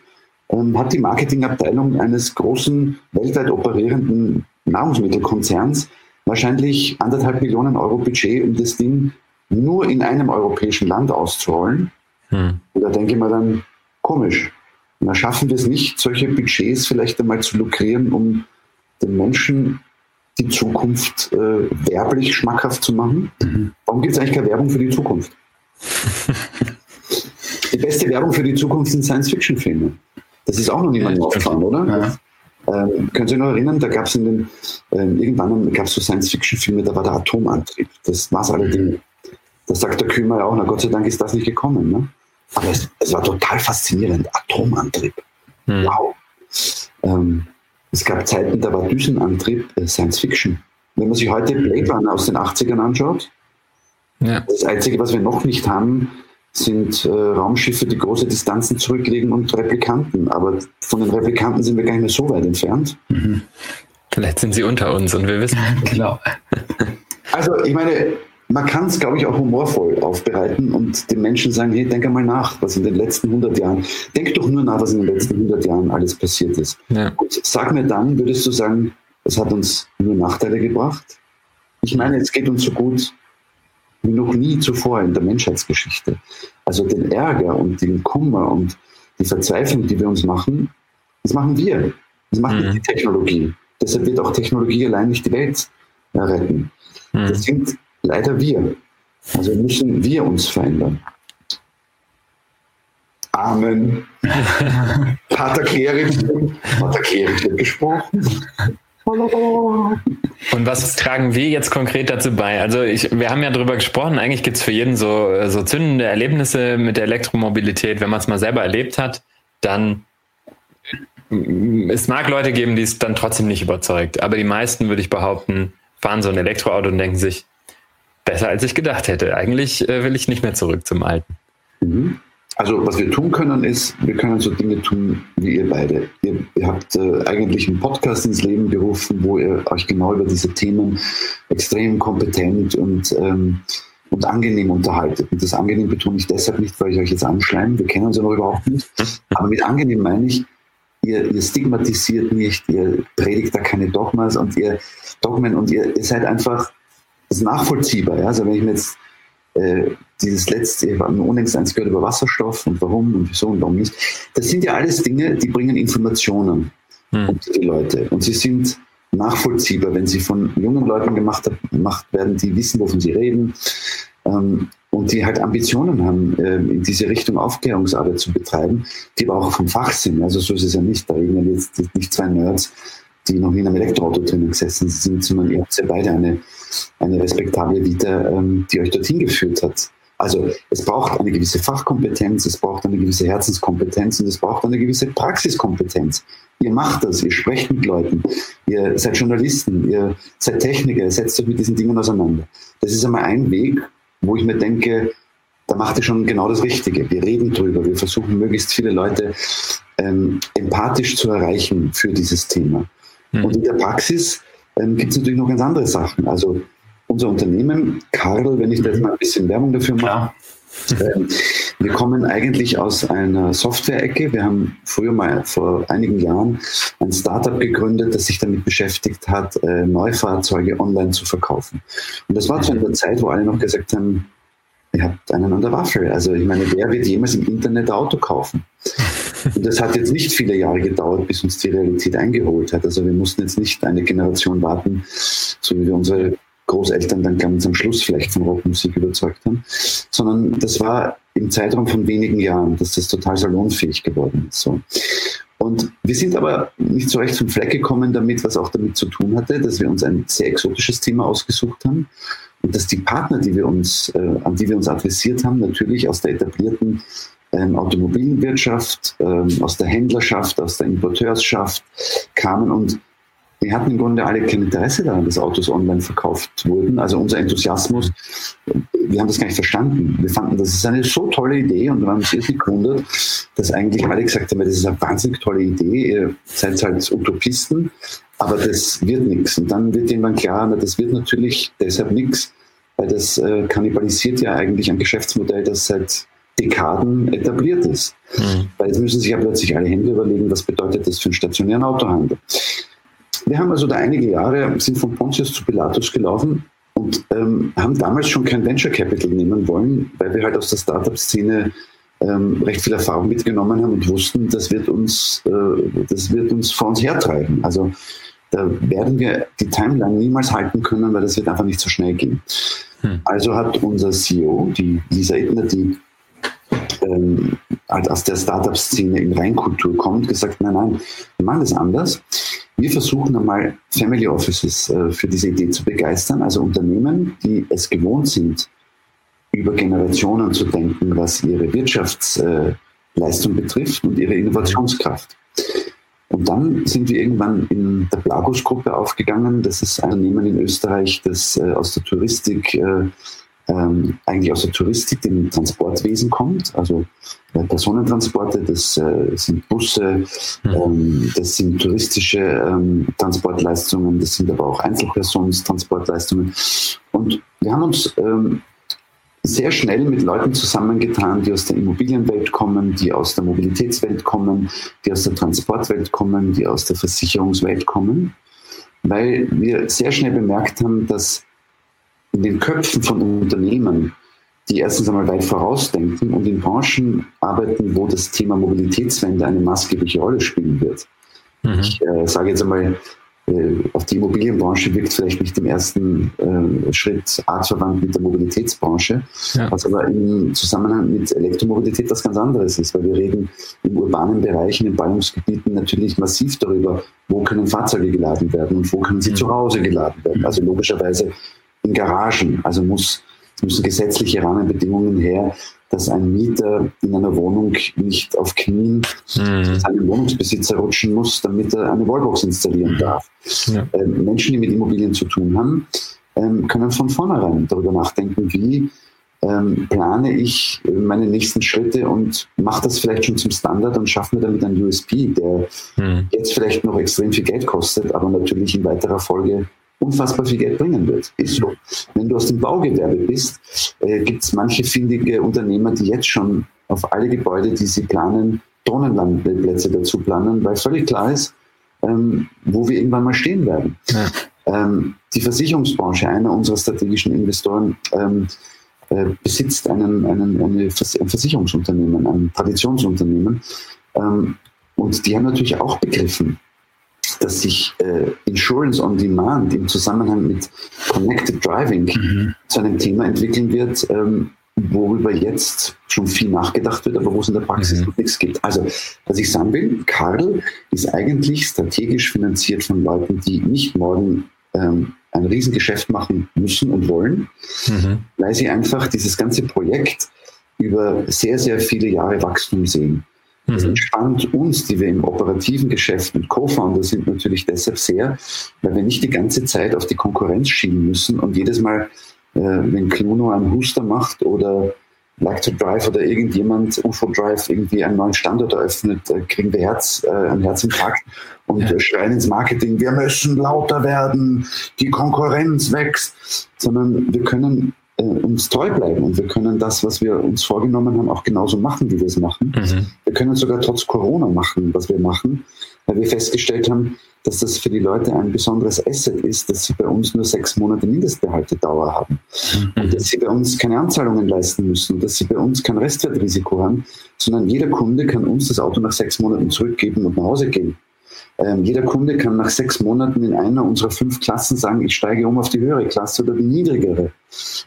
ähm, hat die Marketingabteilung eines großen weltweit operierenden Nahrungsmittelkonzerns wahrscheinlich anderthalb Millionen Euro Budget, um das Ding nur in einem europäischen Land auszurollen. Hm. Und da denke ich mir dann, komisch. Und da schaffen wir es nicht, solche Budgets vielleicht einmal zu lukrieren, um den Menschen die Zukunft äh, werblich schmackhaft zu machen. Mhm. Warum gibt es eigentlich keine Werbung für die Zukunft? die beste Werbung für die Zukunft sind Science-Fiction-Filme. Das ist auch noch niemand ja, aufgefallen, oder? Ja. Ähm, können Sie sich noch erinnern, da gab es in den, ähm, irgendwann gab es so Science-Fiction-Filme, da war der Atomantrieb. Das war es allerdings. Da sagt der Kümer ja auch, na Gott sei Dank ist das nicht gekommen. Ne? Aber es, es war total faszinierend. Atomantrieb. Hm. Wow. Ähm, es gab Zeiten, da war Düsenantrieb äh, Science Fiction. Wenn man sich heute Blade Runner aus den 80ern anschaut, ja. das Einzige, was wir noch nicht haben, sind äh, Raumschiffe, die große Distanzen zurücklegen und Replikanten. Aber von den Replikanten sind wir gar nicht mehr so weit entfernt. Mhm. Vielleicht sind sie unter uns und wir wissen. genau. Also ich meine, man kann es, glaube ich, auch humorvoll aufbereiten und den Menschen sagen, hey, denk einmal nach, was in den letzten 100 Jahren, denk doch nur nach, was in den letzten 100 Jahren alles passiert ist. Ja. Und sag mir dann, würdest du sagen, es hat uns nur Nachteile gebracht? Ich meine, es geht uns so gut wie noch nie zuvor in der Menschheitsgeschichte. Also den Ärger und den Kummer und die Verzweiflung, die wir uns machen, das machen wir. Das macht mhm. die Technologie. Deshalb wird auch Technologie allein nicht die Welt retten. Mhm. Das sind leider wir. Also müssen wir uns verändern. Amen. Pater Klerich, Pater Klerich wird gesprochen. Und was tragen wir jetzt konkret dazu bei? Also ich, wir haben ja darüber gesprochen, eigentlich gibt es für jeden so, so zündende Erlebnisse mit der Elektromobilität. Wenn man es mal selber erlebt hat, dann es mag Leute geben, die es dann trotzdem nicht überzeugt. Aber die meisten, würde ich behaupten, fahren so ein Elektroauto und denken sich, besser als ich gedacht hätte. Eigentlich äh, will ich nicht mehr zurück zum Alten. Mhm. Also was wir tun können, ist, wir können so Dinge tun wie ihr beide. Ihr, ihr habt äh, eigentlich einen Podcast ins Leben gerufen, wo ihr euch genau über diese Themen extrem kompetent und, ähm, und angenehm unterhaltet. Und das angenehm betone ich deshalb nicht, weil ich euch jetzt anschleime. Wir kennen uns ja noch überhaupt nicht. Aber mit angenehm meine ich, ihr, ihr stigmatisiert nicht, ihr predigt da keine Dogmas und ihr Dogmen und ihr, ihr seid einfach das ist nachvollziehbar. Ja? Also wenn ich mir jetzt äh, dieses letzte, ich habe unlängst eins gehört über Wasserstoff und warum und wieso und warum nicht. Das sind ja alles Dinge, die bringen Informationen hm. unter die Leute. Und sie sind nachvollziehbar, wenn sie von jungen Leuten gemacht, gemacht werden, die wissen, wovon sie reden ähm, und die halt Ambitionen haben, äh, in diese Richtung Aufklärungsarbeit zu betreiben, die aber auch vom Fach sind. Also so ist es ja nicht. Da reden jetzt nicht zwei Nerds, die noch nie in einem Elektroauto drinnen gesessen sind, sondern ihr habt ja beide eine eine respektable Vita, ähm, die euch dorthin geführt hat. Also es braucht eine gewisse Fachkompetenz, es braucht eine gewisse Herzenskompetenz und es braucht eine gewisse Praxiskompetenz. Ihr macht das, ihr sprecht mit Leuten, ihr seid Journalisten, ihr seid Techniker, ihr setzt euch mit diesen Dingen auseinander. Das ist einmal ein Weg, wo ich mir denke, da macht ihr schon genau das Richtige. Wir reden drüber, wir versuchen möglichst viele Leute ähm, empathisch zu erreichen für dieses Thema. Mhm. Und in der Praxis ähm, gibt es natürlich noch ganz andere Sachen. Also unser Unternehmen, Karl, wenn ich da jetzt mal ein bisschen Werbung dafür mache, ähm, wir kommen eigentlich aus einer Software-Ecke. Wir haben früher mal vor einigen Jahren ein Startup gegründet, das sich damit beschäftigt hat, äh, Neufahrzeuge online zu verkaufen. Und das war zu einer Zeit, wo alle noch gesagt haben, ihr habt einen an der Waffe. Also ich meine, wer wird jemals im Internet ein Auto kaufen? Und das hat jetzt nicht viele Jahre gedauert, bis uns die Realität eingeholt hat. Also wir mussten jetzt nicht eine Generation warten, so wie wir unsere Großeltern dann ganz am Schluss vielleicht von Rockmusik überzeugt haben, sondern das war im Zeitraum von wenigen Jahren, dass das total salonfähig geworden ist. So. Und wir sind aber nicht so recht vom Fleck gekommen damit, was auch damit zu tun hatte, dass wir uns ein sehr exotisches Thema ausgesucht haben und dass die Partner, die wir uns, äh, an die wir uns adressiert haben, natürlich aus der etablierten ähm, Automobilwirtschaft, ähm, aus der Händlerschaft, aus der Importeurschaft kamen und wir hatten im Grunde alle kein Interesse daran, dass Autos online verkauft wurden. Also unser Enthusiasmus, wir haben das gar nicht verstanden. Wir fanden, das ist eine so tolle Idee und wir haben uns irrsinnig gewundert, dass eigentlich alle gesagt haben, das ist eine wahnsinnig tolle Idee, ihr seid halt Utopisten, aber das wird nichts. Und dann wird irgendwann klar, das wird natürlich deshalb nichts, weil das äh, kannibalisiert ja eigentlich ein Geschäftsmodell, das seit Dekaden etabliert ist. Mhm. Weil jetzt müssen sich ja plötzlich alle Hände überlegen, was bedeutet das für einen stationären Autohandel. Wir haben also da einige Jahre, sind von Pontius zu Pilatus gelaufen und ähm, haben damals schon kein Venture Capital nehmen wollen, weil wir halt aus der Startup-Szene ähm, recht viel Erfahrung mitgenommen haben und wussten, das wird uns, äh, das wird uns vor uns hertreiben. Also da werden wir die Timeline niemals halten können, weil das wird einfach nicht so schnell gehen. Hm. Also hat unser CEO, die Lisa Edner, die ähm, aus der Startup-Szene in Reinkultur kommt, gesagt, nein, nein, wir machen das anders. Wir versuchen einmal Family Offices äh, für diese Idee zu begeistern, also Unternehmen, die es gewohnt sind, über Generationen zu denken, was ihre Wirtschaftsleistung betrifft und ihre Innovationskraft. Und dann sind wir irgendwann in der Blagus-Gruppe aufgegangen. Das ist ein Unternehmen in Österreich, das äh, aus der Touristik, äh, ähm, eigentlich aus der Touristik, dem Transportwesen kommt. Also äh, Personentransporte, das äh, sind Busse, mhm. ähm, das sind touristische ähm, Transportleistungen, das sind aber auch Einzelpersonentransportleistungen. Und wir haben uns ähm, sehr schnell mit Leuten zusammengetan, die aus der Immobilienwelt kommen, die aus der Mobilitätswelt kommen, die aus der Transportwelt kommen, die aus der Versicherungswelt kommen, weil wir sehr schnell bemerkt haben, dass in den Köpfen von Unternehmen, die erstens einmal weit vorausdenken und in Branchen arbeiten, wo das Thema Mobilitätswende eine maßgebliche Rolle spielen wird. Mhm. Ich äh, sage jetzt einmal, äh, auf die Immobilienbranche wirkt vielleicht nicht im ersten äh, Schritt artverwandt mit der Mobilitätsbranche, ja. was aber im Zusammenhang mit Elektromobilität was ganz anderes ist, weil wir reden im urbanen Bereich, in den Ballungsgebieten natürlich massiv darüber, wo können Fahrzeuge geladen werden und wo können sie mhm. zu Hause geladen werden. Also logischerweise in Garagen. Also muss, es müssen gesetzliche Rahmenbedingungen her, dass ein Mieter in einer Wohnung nicht auf Knien mhm. seinen Wohnungsbesitzer rutschen muss, damit er eine Wallbox installieren darf. Ja. Ähm, Menschen, die mit Immobilien zu tun haben, ähm, können von vornherein darüber nachdenken, wie ähm, plane ich meine nächsten Schritte und mache das vielleicht schon zum Standard und schaffe mir damit einen USP, der mhm. jetzt vielleicht noch extrem viel Geld kostet, aber natürlich in weiterer Folge unfassbar viel Geld bringen wird. Ist so. Wenn du aus dem Baugewerbe bist, äh, gibt es manche findige Unternehmer, die jetzt schon auf alle Gebäude, die sie planen, Drohnenlandplätze dazu planen, weil völlig klar ist, ähm, wo wir irgendwann mal stehen werden. Ja. Ähm, die Versicherungsbranche, einer unserer strategischen Investoren, ähm, äh, besitzt einen, einen, eine Vers ein Versicherungsunternehmen, ein Traditionsunternehmen. Ähm, und die haben natürlich auch begriffen, dass sich äh, Insurance on Demand im Zusammenhang mit Connected Driving mhm. zu einem Thema entwickeln wird, ähm, worüber jetzt schon viel nachgedacht wird, aber wo es in der Praxis mhm. noch nichts gibt. Also, was ich sagen will, Karl ist eigentlich strategisch finanziert von Leuten, die nicht morgen ähm, ein Riesengeschäft machen müssen und wollen, mhm. weil sie einfach dieses ganze Projekt über sehr, sehr viele Jahre Wachstum sehen. Das mhm. entspannt uns, die wir im operativen Geschäft und Co-Founder sind, natürlich deshalb sehr, weil wir nicht die ganze Zeit auf die Konkurrenz schieben müssen und jedes Mal, äh, wenn Cluno einen Huster macht oder Like to Drive oder irgendjemand, UFO Drive, irgendwie einen neuen Standort eröffnet, äh, kriegen wir Herz, äh, einen Herzinfarkt und ja. schreien ins Marketing, wir müssen lauter werden, die Konkurrenz wächst, sondern wir können äh, uns treu bleiben und wir können das, was wir uns vorgenommen haben, auch genauso machen, wie wir es machen. Mhm. Wir können sogar trotz Corona machen, was wir machen, weil wir festgestellt haben, dass das für die Leute ein besonderes Asset ist, dass sie bei uns nur sechs Monate Mindestbehaltedauer haben mhm. und dass sie bei uns keine Anzahlungen leisten müssen, dass sie bei uns kein Restwertrisiko haben, sondern jeder Kunde kann uns das Auto nach sechs Monaten zurückgeben und nach Hause gehen. Ähm, jeder Kunde kann nach sechs Monaten in einer unserer fünf Klassen sagen, ich steige um auf die höhere Klasse oder die niedrigere.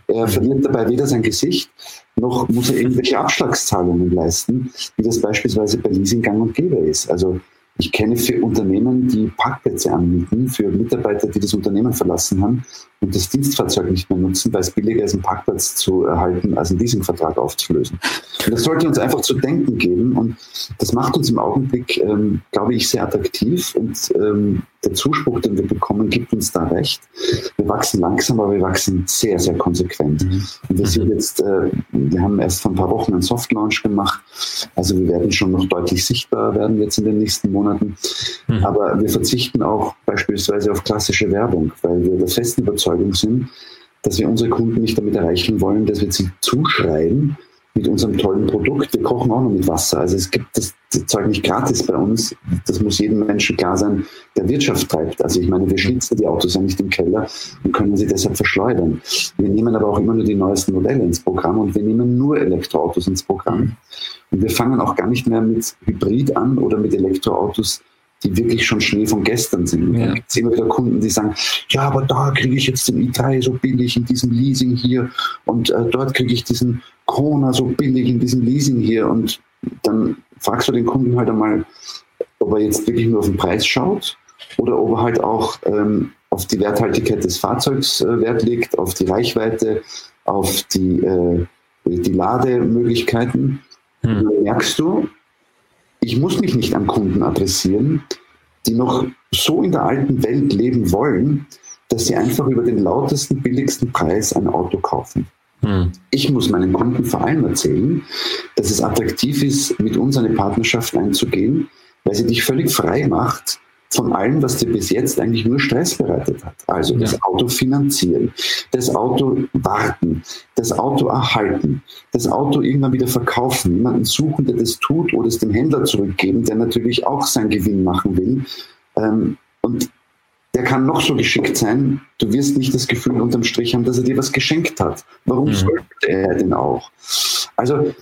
Er mhm. verliert dabei weder sein Gesicht, noch muss er irgendwelche Abschlagszahlungen leisten, wie das beispielsweise bei Leasing gang und gäbe ist. Also ich kenne für Unternehmen, die Parkplätze anbieten, für Mitarbeiter, die das Unternehmen verlassen haben und das Dienstfahrzeug nicht mehr nutzen, weil es billiger ist, einen Parkplatz zu erhalten, als einen Leasingvertrag aufzulösen. Und das sollte uns einfach zu denken geben und das macht uns im Augenblick, ähm, glaube ich, sehr attraktiv und ähm, der Zuspruch, den wir bekommen, gibt uns da recht. Wir wachsen langsam, aber wir wachsen sehr, sehr konsequent. Mhm. Und wir sind jetzt, äh, wir haben erst vor ein paar Wochen einen Soft Launch gemacht. Also wir werden schon noch deutlich sichtbar werden jetzt in den nächsten Monaten. Mhm. Aber wir verzichten auch beispielsweise auf klassische Werbung, weil wir der festen Überzeugung sind, dass wir unsere Kunden nicht damit erreichen wollen, dass wir sie zuschreiben, mit unserem tollen Produkt. Wir kochen auch noch mit Wasser. Also es gibt das, das Zeug nicht gratis bei uns. Das muss jedem Menschen klar sein, der Wirtschaft treibt. Also ich meine, wir schnitzen die Autos ja nicht im Keller und können sie deshalb verschleudern. Wir nehmen aber auch immer nur die neuesten Modelle ins Programm und wir nehmen nur Elektroautos ins Programm. Und wir fangen auch gar nicht mehr mit Hybrid an oder mit Elektroautos, die wirklich schon Schnee von gestern sind. Ja. Dann gibt es immer wieder Kunden, die sagen, ja, aber da kriege ich jetzt den i3 so billig in diesem Leasing hier und äh, dort kriege ich diesen Kona so billig in diesem Leasing hier. Und dann fragst du den Kunden halt einmal, ob er jetzt wirklich nur auf den Preis schaut oder ob er halt auch ähm, auf die Werthaltigkeit des Fahrzeugs äh, Wert legt, auf die Reichweite, auf die äh, die Lademöglichkeiten. Hm. Merkst du, ich muss mich nicht an Kunden adressieren, die noch so in der alten Welt leben wollen, dass sie einfach über den lautesten, billigsten Preis ein Auto kaufen. Hm. Ich muss meinen Kunden vor allem erzählen, dass es attraktiv ist, mit uns eine Partnerschaft einzugehen, weil sie dich völlig frei macht von allem, was dir bis jetzt eigentlich nur Stress bereitet hat. Also ja. das Auto finanzieren, das Auto warten, das Auto erhalten, das Auto irgendwann wieder verkaufen, jemanden suchen, der das tut oder es dem Händler zurückgeben, der natürlich auch seinen Gewinn machen will. Ähm, und der kann noch so geschickt sein, du wirst nicht das Gefühl unterm Strich haben, dass er dir was geschenkt hat. Warum mhm. sollte er denn auch? Also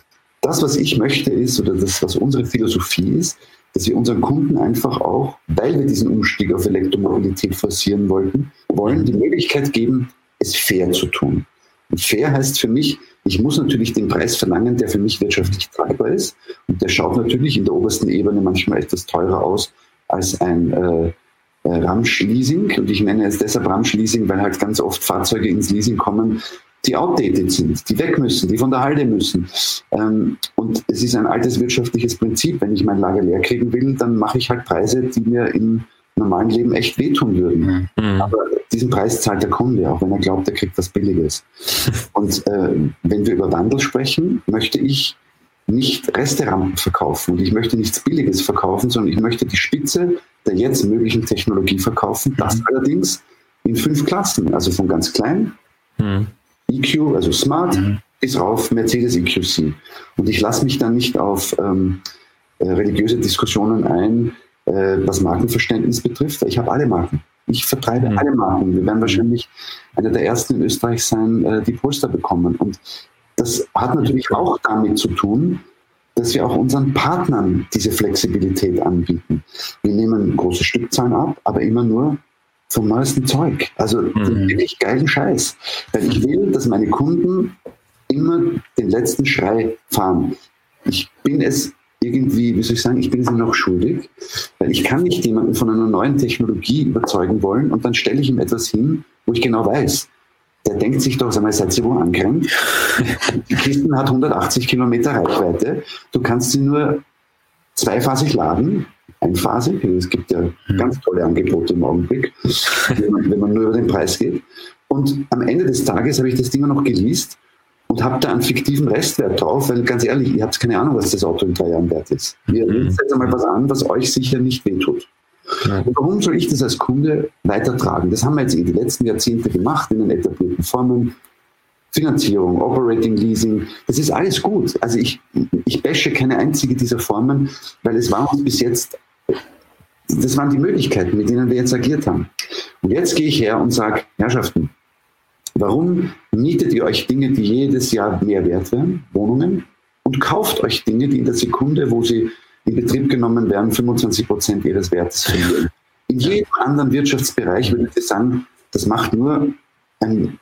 das, was ich möchte, ist, oder das, was unsere Philosophie ist, dass wir unseren Kunden einfach auch, weil wir diesen Umstieg auf Elektromobilität forcieren wollten, wollen die Möglichkeit geben, es fair zu tun. Und fair heißt für mich, ich muss natürlich den Preis verlangen, der für mich wirtschaftlich tragbar ist. Und der schaut natürlich in der obersten Ebene manchmal etwas teurer aus als ein äh, äh, Ramsch-Leasing. Und ich nenne es deshalb Ramsch-Leasing, weil halt ganz oft Fahrzeuge ins Leasing kommen, die outdated sind, die weg müssen, die von der Halde müssen. Ähm, und es ist ein altes wirtschaftliches Prinzip. Wenn ich mein Lager leer kriegen will, dann mache ich halt Preise, die mir im normalen Leben echt wehtun würden. Mhm. Aber diesen Preis zahlt der Kunde, auch wenn er glaubt, er kriegt was Billiges. Und äh, wenn wir über Wandel sprechen, möchte ich nicht Resterampen verkaufen und ich möchte nichts Billiges verkaufen, sondern ich möchte die Spitze der jetzt möglichen Technologie verkaufen. Das mhm. allerdings in fünf Klassen, also von ganz klein, mhm. EQ, also Smart, mhm. bis rauf Mercedes EQC. Und ich lasse mich dann nicht auf ähm, äh, religiöse Diskussionen ein, äh, was Markenverständnis betrifft. Ich habe alle Marken. Ich vertreibe mhm. alle Marken. Wir werden wahrscheinlich einer der ersten in Österreich sein, äh, die Polster bekommen. Und das hat natürlich auch damit zu tun, dass wir auch unseren Partnern diese Flexibilität anbieten. Wir nehmen große Stückzahlen ab, aber immer nur vom neuesten Zeug. Also mhm. wirklich geilen Scheiß. Weil ich will, dass meine Kunden immer den letzten Schrei fahren. Ich bin es irgendwie, wie soll ich sagen, ich bin es noch schuldig, weil ich kann nicht jemanden von einer neuen Technologie überzeugen wollen und dann stelle ich ihm etwas hin, wo ich genau weiß, der denkt sich doch, sag mal, seid ihr wo angrenzt? Die Kisten hat 180 Kilometer Reichweite. Du kannst sie nur zweiphasig laden, einphasig. Es gibt ja hm. ganz tolle Angebote im Augenblick, wenn man, wenn man nur über den Preis geht. Und am Ende des Tages habe ich das Ding noch geleast und habe da einen fiktiven Restwert drauf, weil ganz ehrlich, ihr habt keine Ahnung, was das Auto in drei Jahren wert ist. Ihr mhm. setzt einmal was an, was euch sicher nicht wehtut. Und warum soll ich das als Kunde weitertragen? Das haben wir jetzt in den letzten Jahrzehnten gemacht in den etablierten Formen. Finanzierung, Operating Leasing, das ist alles gut. Also ich, ich bashe keine einzige dieser Formen, weil es war uns bis jetzt, das waren die Möglichkeiten, mit denen wir jetzt agiert haben. Und jetzt gehe ich her und sage, Herrschaften, warum mietet ihr euch Dinge, die jedes Jahr mehr wert werden, Wohnungen, und kauft euch Dinge, die in der Sekunde, wo sie in Betrieb genommen werden, 25 Prozent ihres Wertes verlieren. In jedem anderen Wirtschaftsbereich würde ich sagen, das macht nur ein,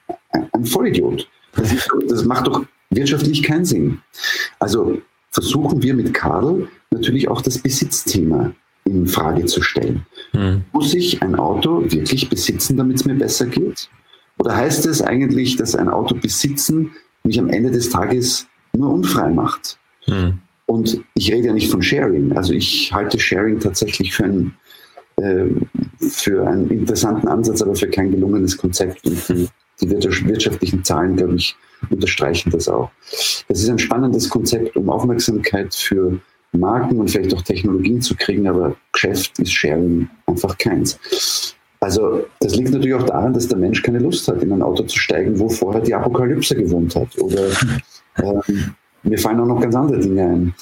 ein, Vollidiot. Das, ist, das macht doch wirtschaftlich keinen Sinn. Also versuchen wir mit Karl natürlich auch das Besitzthema in Frage zu stellen. Hm. Muss ich ein Auto wirklich besitzen, damit es mir besser geht? Oder heißt es eigentlich, dass ein Auto besitzen mich am Ende des Tages nur unfrei macht? Hm. Und ich rede ja nicht von Sharing. Also ich halte Sharing tatsächlich für einen, äh, für einen interessanten Ansatz, aber für kein gelungenes Konzept. Und die, die wirtschaftlichen Zahlen, glaube ich, unterstreichen das auch. Das ist ein spannendes Konzept, um Aufmerksamkeit für Marken und vielleicht auch Technologien zu kriegen, aber Geschäft ist Sharing einfach keins. Also das liegt natürlich auch daran, dass der Mensch keine Lust hat, in ein Auto zu steigen, wo vorher die Apokalypse gewohnt hat. Oder ähm, mir fallen auch noch ganz andere Dinge ein,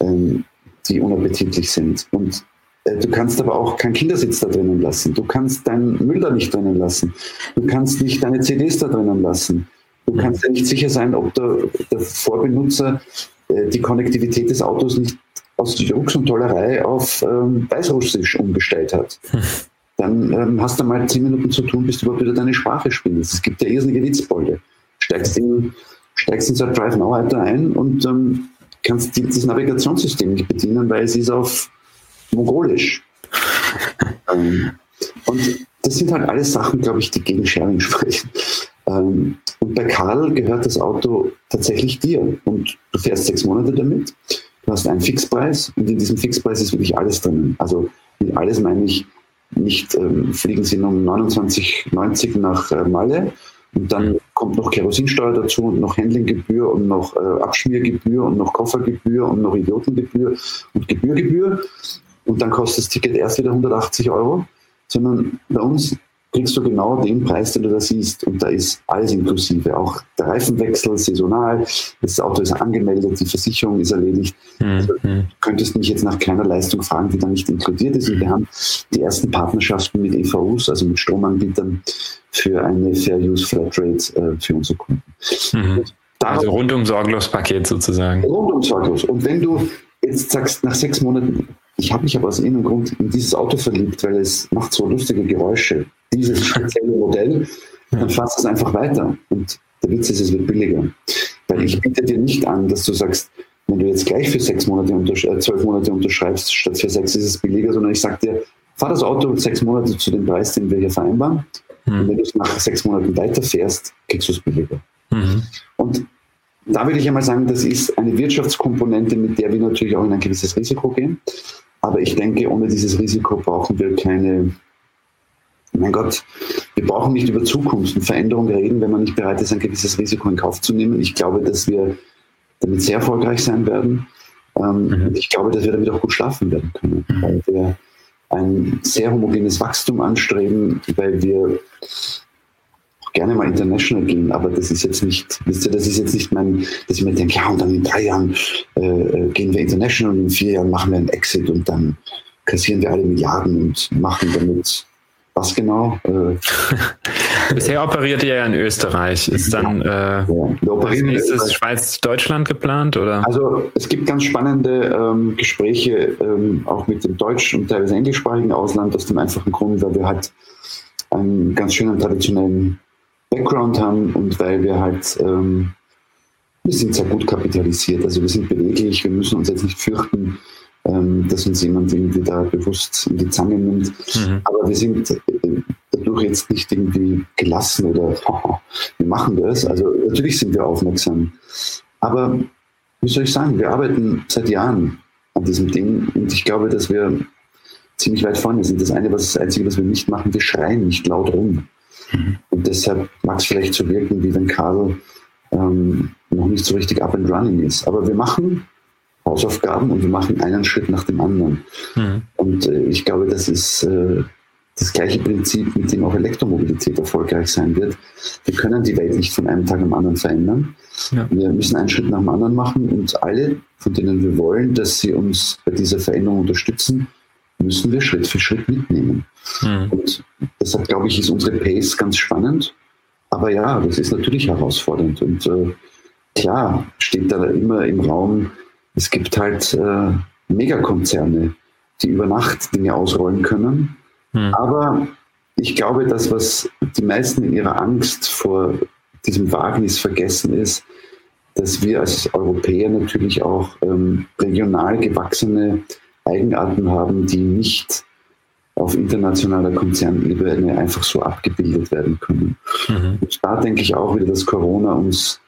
ähm, die unappetitlich sind. Und äh, du kannst aber auch keinen Kindersitz da drinnen lassen. Du kannst deinen Müll da nicht drinnen lassen. Du kannst nicht deine CDs da drinnen lassen. Du kannst ja nicht sicher sein, ob der, der Vorbenutzer äh, die Konnektivität des Autos nicht aus Jux und Tollerei auf ähm, Weißrussisch umgestellt hat. Dann ähm, hast du mal zehn Minuten zu tun, bis du überhaupt wieder deine Sprache spielst. Es gibt ja irrsinnige Witzbolde. Steigst in steigst in so ein Drive Now Alter ein und ähm, kannst die, das Navigationssystem nicht bedienen, weil es ist auf Mongolisch. ähm, und das sind halt alles Sachen, glaube ich, die gegen Sharing sprechen. Ähm, und bei Karl gehört das Auto tatsächlich dir und du fährst sechs Monate damit. Du hast einen Fixpreis und in diesem Fixpreis ist wirklich alles drin. Also mit alles meine ich nicht, ähm, fliegen sie um 29,90 nach äh, Malle und dann kommt noch Kerosinsteuer dazu und noch Handlinggebühr und noch äh, Abschmiergebühr und noch Koffergebühr und noch Idiotengebühr und Gebührgebühr. Und dann kostet das Ticket erst wieder 180 Euro. Sondern bei uns kriegst du genau den Preis, den du da siehst. Und da ist alles inklusive. Auch der Reifenwechsel, saisonal, das Auto ist angemeldet, die Versicherung ist erledigt. Mhm. Also, du könntest mich jetzt nach keiner Leistung fragen, die da nicht inkludiert ist. Und wir haben die ersten Partnerschaften mit EVUs, also mit Stromanbietern, für eine Fair Use Flatrate äh, für unsere Kunden. Mhm. Also rundum sorglos Paket sozusagen. Rundum sorglos. Und wenn du jetzt sagst, nach sechs Monaten, ich habe mich aber aus irgendeinem Grund in dieses Auto verliebt, weil es macht so lustige Geräusche, dieses spezielle Modell, dann fasst es einfach weiter. Und der Witz ist, es wird billiger. Weil ich biete dir nicht an, dass du sagst, wenn du jetzt gleich für sechs Monate, äh, zwölf Monate unterschreibst, statt für sechs ist es billiger, sondern ich sage dir, fahr das Auto sechs Monate zu dem Preis, den wir hier vereinbaren. Mhm. Und wenn du es nach sechs Monaten weiterfährst, kriegst du es billiger. Mhm. Und da würde ich einmal sagen, das ist eine Wirtschaftskomponente, mit der wir natürlich auch in ein gewisses Risiko gehen. Aber ich denke, ohne dieses Risiko brauchen wir keine mein Gott, wir brauchen nicht über Zukunft und Veränderung reden, wenn man nicht bereit ist, ein gewisses Risiko in Kauf zu nehmen. Ich glaube, dass wir damit sehr erfolgreich sein werden. Ähm, mhm. Ich glaube, dass wir damit auch gut schlafen werden können, mhm. weil wir ein sehr homogenes Wachstum anstreben, weil wir gerne mal international gehen, aber das ist jetzt nicht, wisst ihr, das ist jetzt nicht mein, dass ich mir denke, ja, und dann in drei Jahren äh, äh gehen wir international und in vier Jahren machen wir einen Exit und dann kassieren wir alle Milliarden und machen damit was genau? Äh, Bisher operiert ihr ja in Österreich. Ist dann äh, ja, nächstes Schweiz-Deutschland geplant? Oder? Also es gibt ganz spannende ähm, Gespräche ähm, auch mit dem deutsch- und teilweise englischsprachigen Ausland aus dem einfachen Grund, weil wir halt einen ganz schönen traditionellen Background haben und weil wir halt ähm, wir sind sehr gut kapitalisiert. Also wir sind beweglich, wir müssen uns jetzt nicht fürchten, ähm, dass uns jemand irgendwie da bewusst in die Zange nimmt. Mhm. Aber wir sind äh, dadurch jetzt nicht irgendwie gelassen oder wir machen das. Also natürlich sind wir aufmerksam. Aber wie soll ich sagen, wir arbeiten seit Jahren an diesem Ding und ich glaube, dass wir ziemlich weit vorne sind. Das eine, was das Einzige, was wir nicht machen, wir schreien nicht laut rum. Mhm. Und deshalb mag es vielleicht so wirken, wie wenn Karl ähm, noch nicht so richtig up and running ist. Aber wir machen Hausaufgaben und wir machen einen Schritt nach dem anderen. Mhm. Und äh, ich glaube, das ist äh, das gleiche Prinzip, mit dem auch Elektromobilität erfolgreich sein wird. Wir können die Welt nicht von einem Tag am anderen verändern. Ja. Wir müssen einen Schritt nach dem anderen machen und alle, von denen wir wollen, dass sie uns bei dieser Veränderung unterstützen, müssen wir Schritt für Schritt mitnehmen. Mhm. Und deshalb glaube ich, ist unsere Pace ganz spannend. Aber ja, das ist natürlich herausfordernd. Und äh, klar steht da immer im Raum, es gibt halt äh, Megakonzerne, die über Nacht Dinge ausrollen können. Hm. Aber ich glaube, das, was die meisten in ihrer Angst vor diesem Wagnis vergessen ist, dass wir als Europäer natürlich auch ähm, regional gewachsene Eigenarten haben, die nicht auf internationaler Konzernebene einfach so abgebildet werden können. Mhm. Und da denke ich auch wieder, dass Corona uns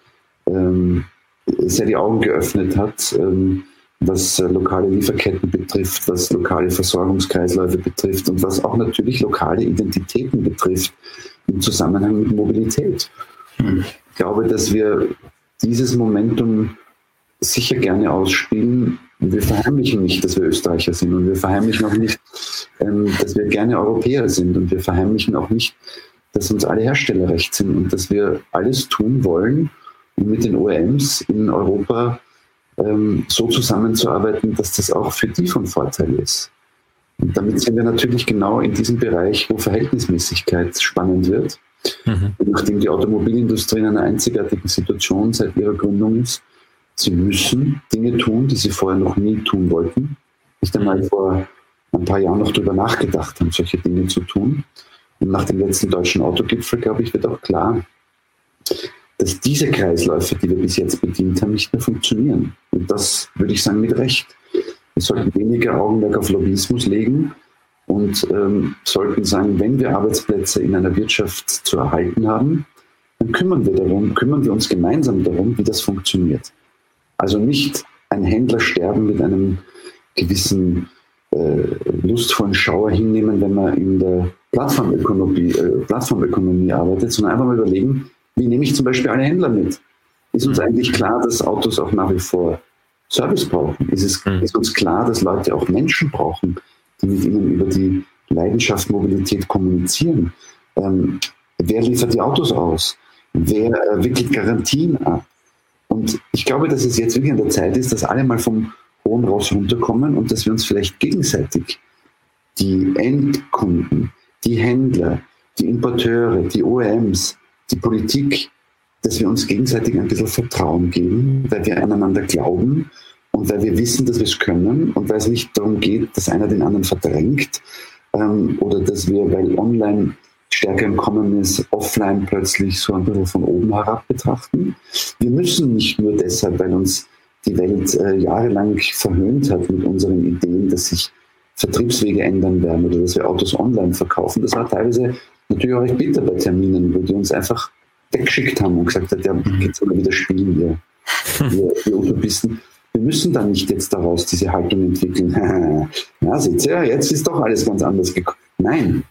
ähm, sehr die Augen geöffnet hat, ähm, was äh, lokale Lieferketten betrifft, was lokale Versorgungskreisläufe betrifft und was auch natürlich lokale Identitäten betrifft im Zusammenhang mit Mobilität. Ich glaube, dass wir dieses Momentum sicher gerne ausspielen. Und wir verheimlichen nicht, dass wir Österreicher sind und wir verheimlichen auch nicht, ähm, dass wir gerne Europäer sind und wir verheimlichen auch nicht, dass uns alle Hersteller recht sind und dass wir alles tun wollen, um mit den OEMs in Europa ähm, so zusammenzuarbeiten, dass das auch für die von Vorteil ist. Und damit sind wir natürlich genau in diesem Bereich, wo Verhältnismäßigkeit spannend wird. Mhm. Nachdem die Automobilindustrie in einer einzigartigen Situation seit ihrer Gründung ist, sie müssen Dinge tun, die sie vorher noch nie tun wollten. Nicht einmal vor ein paar Jahren noch darüber nachgedacht haben, solche Dinge zu tun. Und nach dem letzten deutschen Autogipfel, glaube ich, wird auch klar, dass diese Kreisläufe, die wir bis jetzt bedient haben, nicht mehr funktionieren. Und das würde ich sagen mit Recht. Wir sollten weniger Augenmerk auf Lobbyismus legen und ähm, sollten sagen, wenn wir Arbeitsplätze in einer Wirtschaft zu erhalten haben, dann kümmern wir darum, kümmern wir uns gemeinsam darum, wie das funktioniert. Also nicht ein Händler sterben mit einem gewissen äh, lustvollen Schauer hinnehmen, wenn man in der Plattformökonomie, äh, Plattformökonomie arbeitet, sondern einfach mal überlegen, wie nehme ich zum Beispiel alle Händler mit? Ist uns mhm. eigentlich klar, dass Autos auch nach wie vor Service brauchen? Ist, es, mhm. ist uns klar, dass Leute auch Menschen brauchen, die mit ihnen über die Leidenschaft Mobilität kommunizieren? Ähm, wer liefert die Autos aus? Wer äh, wickelt Garantien ab? Und ich glaube, dass es jetzt wirklich an der Zeit ist, dass alle mal vom hohen Ross runterkommen und dass wir uns vielleicht gegenseitig die Endkunden, die Händler, die Importeure, die OEMs, die Politik, dass wir uns gegenseitig ein bisschen Vertrauen geben, weil wir aneinander glauben und weil wir wissen, dass wir es können und weil es nicht darum geht, dass einer den anderen verdrängt ähm, oder dass wir, weil online stärker im Kommen ist, offline plötzlich so ein bisschen von oben herab betrachten. Wir müssen nicht nur deshalb, weil uns die Welt äh, jahrelang verhöhnt hat mit unseren Ideen, dass sich Vertriebswege ändern werden oder dass wir Autos online verkaufen. Das war teilweise natürlich auch recht bitter bei Terminen, wo die uns einfach weggeschickt haben und gesagt hat, ja, mhm. geht's mal wieder spielen, ihr, ihr, ihr Utopisten. Wir müssen dann nicht jetzt daraus diese Haltung entwickeln. ja, seht ihr, jetzt ist doch alles ganz anders gekommen. Nein,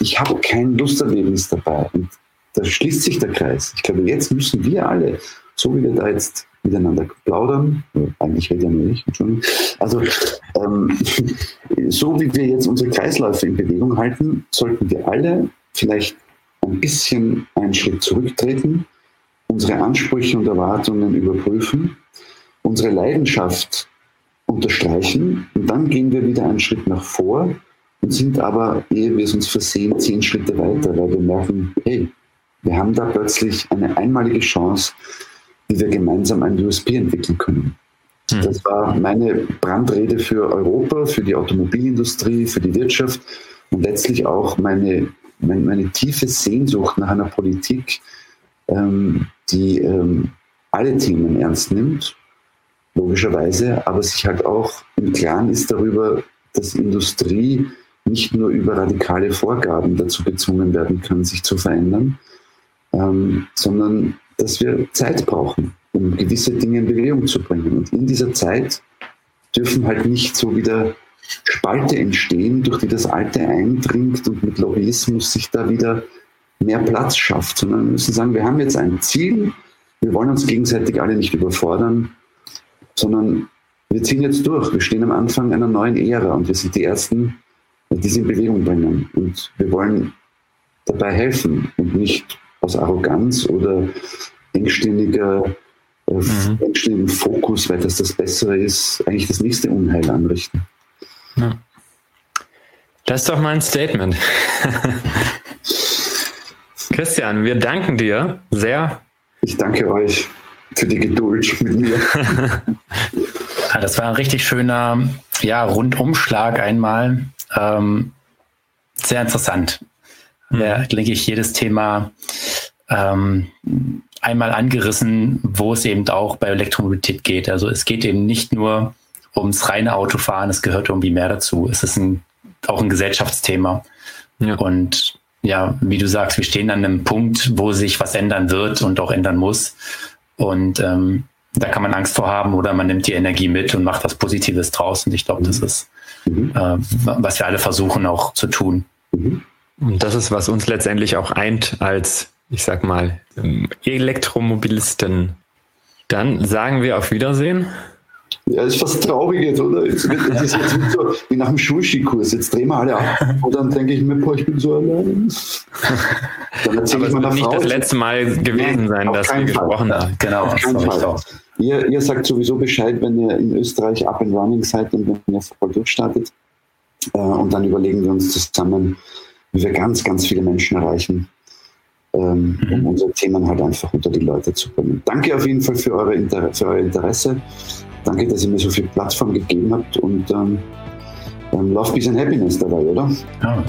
ich habe kein Lusterlebnis dabei. Und da schließt sich der Kreis. Ich glaube, jetzt müssen wir alle, so wie wir da jetzt miteinander plaudern, eigentlich rede ja nur ich, Entschuldigung. Also, ähm, so wie wir jetzt unsere Kreisläufe in Bewegung halten, sollten wir alle vielleicht ein bisschen einen Schritt zurücktreten, unsere Ansprüche und Erwartungen überprüfen, unsere Leidenschaft unterstreichen und dann gehen wir wieder einen Schritt nach vor und sind aber, ehe wir es uns versehen, zehn Schritte weiter, weil wir merken, hey, wir haben da plötzlich eine einmalige Chance, wie wir gemeinsam ein USP entwickeln können. Hm. Das war meine Brandrede für Europa, für die Automobilindustrie, für die Wirtschaft und letztlich auch meine, meine, meine tiefe Sehnsucht nach einer Politik, ähm, die ähm, alle Themen ernst nimmt, logischerweise, aber sich halt auch im Klaren ist darüber, dass Industrie nicht nur über radikale Vorgaben dazu gezwungen werden kann, sich zu verändern, ähm, sondern dass wir Zeit brauchen, um gewisse Dinge in Bewegung zu bringen. Und in dieser Zeit dürfen halt nicht so wieder Spalte entstehen, durch die das Alte eindringt und mit Lobbyismus sich da wieder mehr Platz schafft, sondern wir müssen sagen, wir haben jetzt ein Ziel, wir wollen uns gegenseitig alle nicht überfordern, sondern wir ziehen jetzt durch. Wir stehen am Anfang einer neuen Ära und wir sind die Ersten, die sie in Bewegung bringen. Und wir wollen dabei helfen und nicht aus Arroganz oder engstirniger äh, mhm. engstirnigen Fokus, weil das das Bessere ist, eigentlich das nächste Unheil anrichten. Ja. Das ist doch mal ein Statement. Christian, wir danken dir sehr. Ich danke euch für die Geduld mit mir. ja, das war ein richtig schöner ja, Rundumschlag einmal. Ähm, sehr interessant. Mhm. Ja, denke ich, jedes Thema ähm, einmal angerissen, wo es eben auch bei Elektromobilität geht. Also es geht eben nicht nur ums reine Autofahren, es gehört irgendwie mehr dazu. Es ist ein, auch ein Gesellschaftsthema. Ja. Und ja, wie du sagst, wir stehen an einem Punkt, wo sich was ändern wird und auch ändern muss. Und ähm, da kann man Angst vor haben oder man nimmt die Energie mit und macht was Positives draus. Und ich glaube, das mhm. ist, mhm. äh, was wir alle versuchen auch zu tun. Mhm. Und das ist, was uns letztendlich auch eint als ich sag mal, Elektromobilisten. Dann sagen wir auf Wiedersehen. Ja, ist fast traurig jetzt, oder? Es, wird, es ist jetzt so wie nach dem Schulskikurs. Jetzt drehen wir alle ab. Und dann denke ich mir, boah, ich bin so allein. Dann erzähle ich meiner Frau. nicht das letzte Mal gewesen sein, dass wir gesprochen haben. Genau, auf keinen Fall. Ihr, ihr sagt sowieso Bescheid, wenn ihr in Österreich up and running seid und wenn ihr voll durchstartet. Äh, und dann überlegen wir uns zusammen, wie wir ganz, ganz viele Menschen erreichen ähm, um mhm. unsere Themen halt einfach unter die Leute zu bringen. Danke auf jeden Fall für, eure Inter für euer Interesse. Danke, dass ihr mir so viel Plattform gegeben habt und ähm, ähm Love, Peace and Happiness dabei, oder? Ja.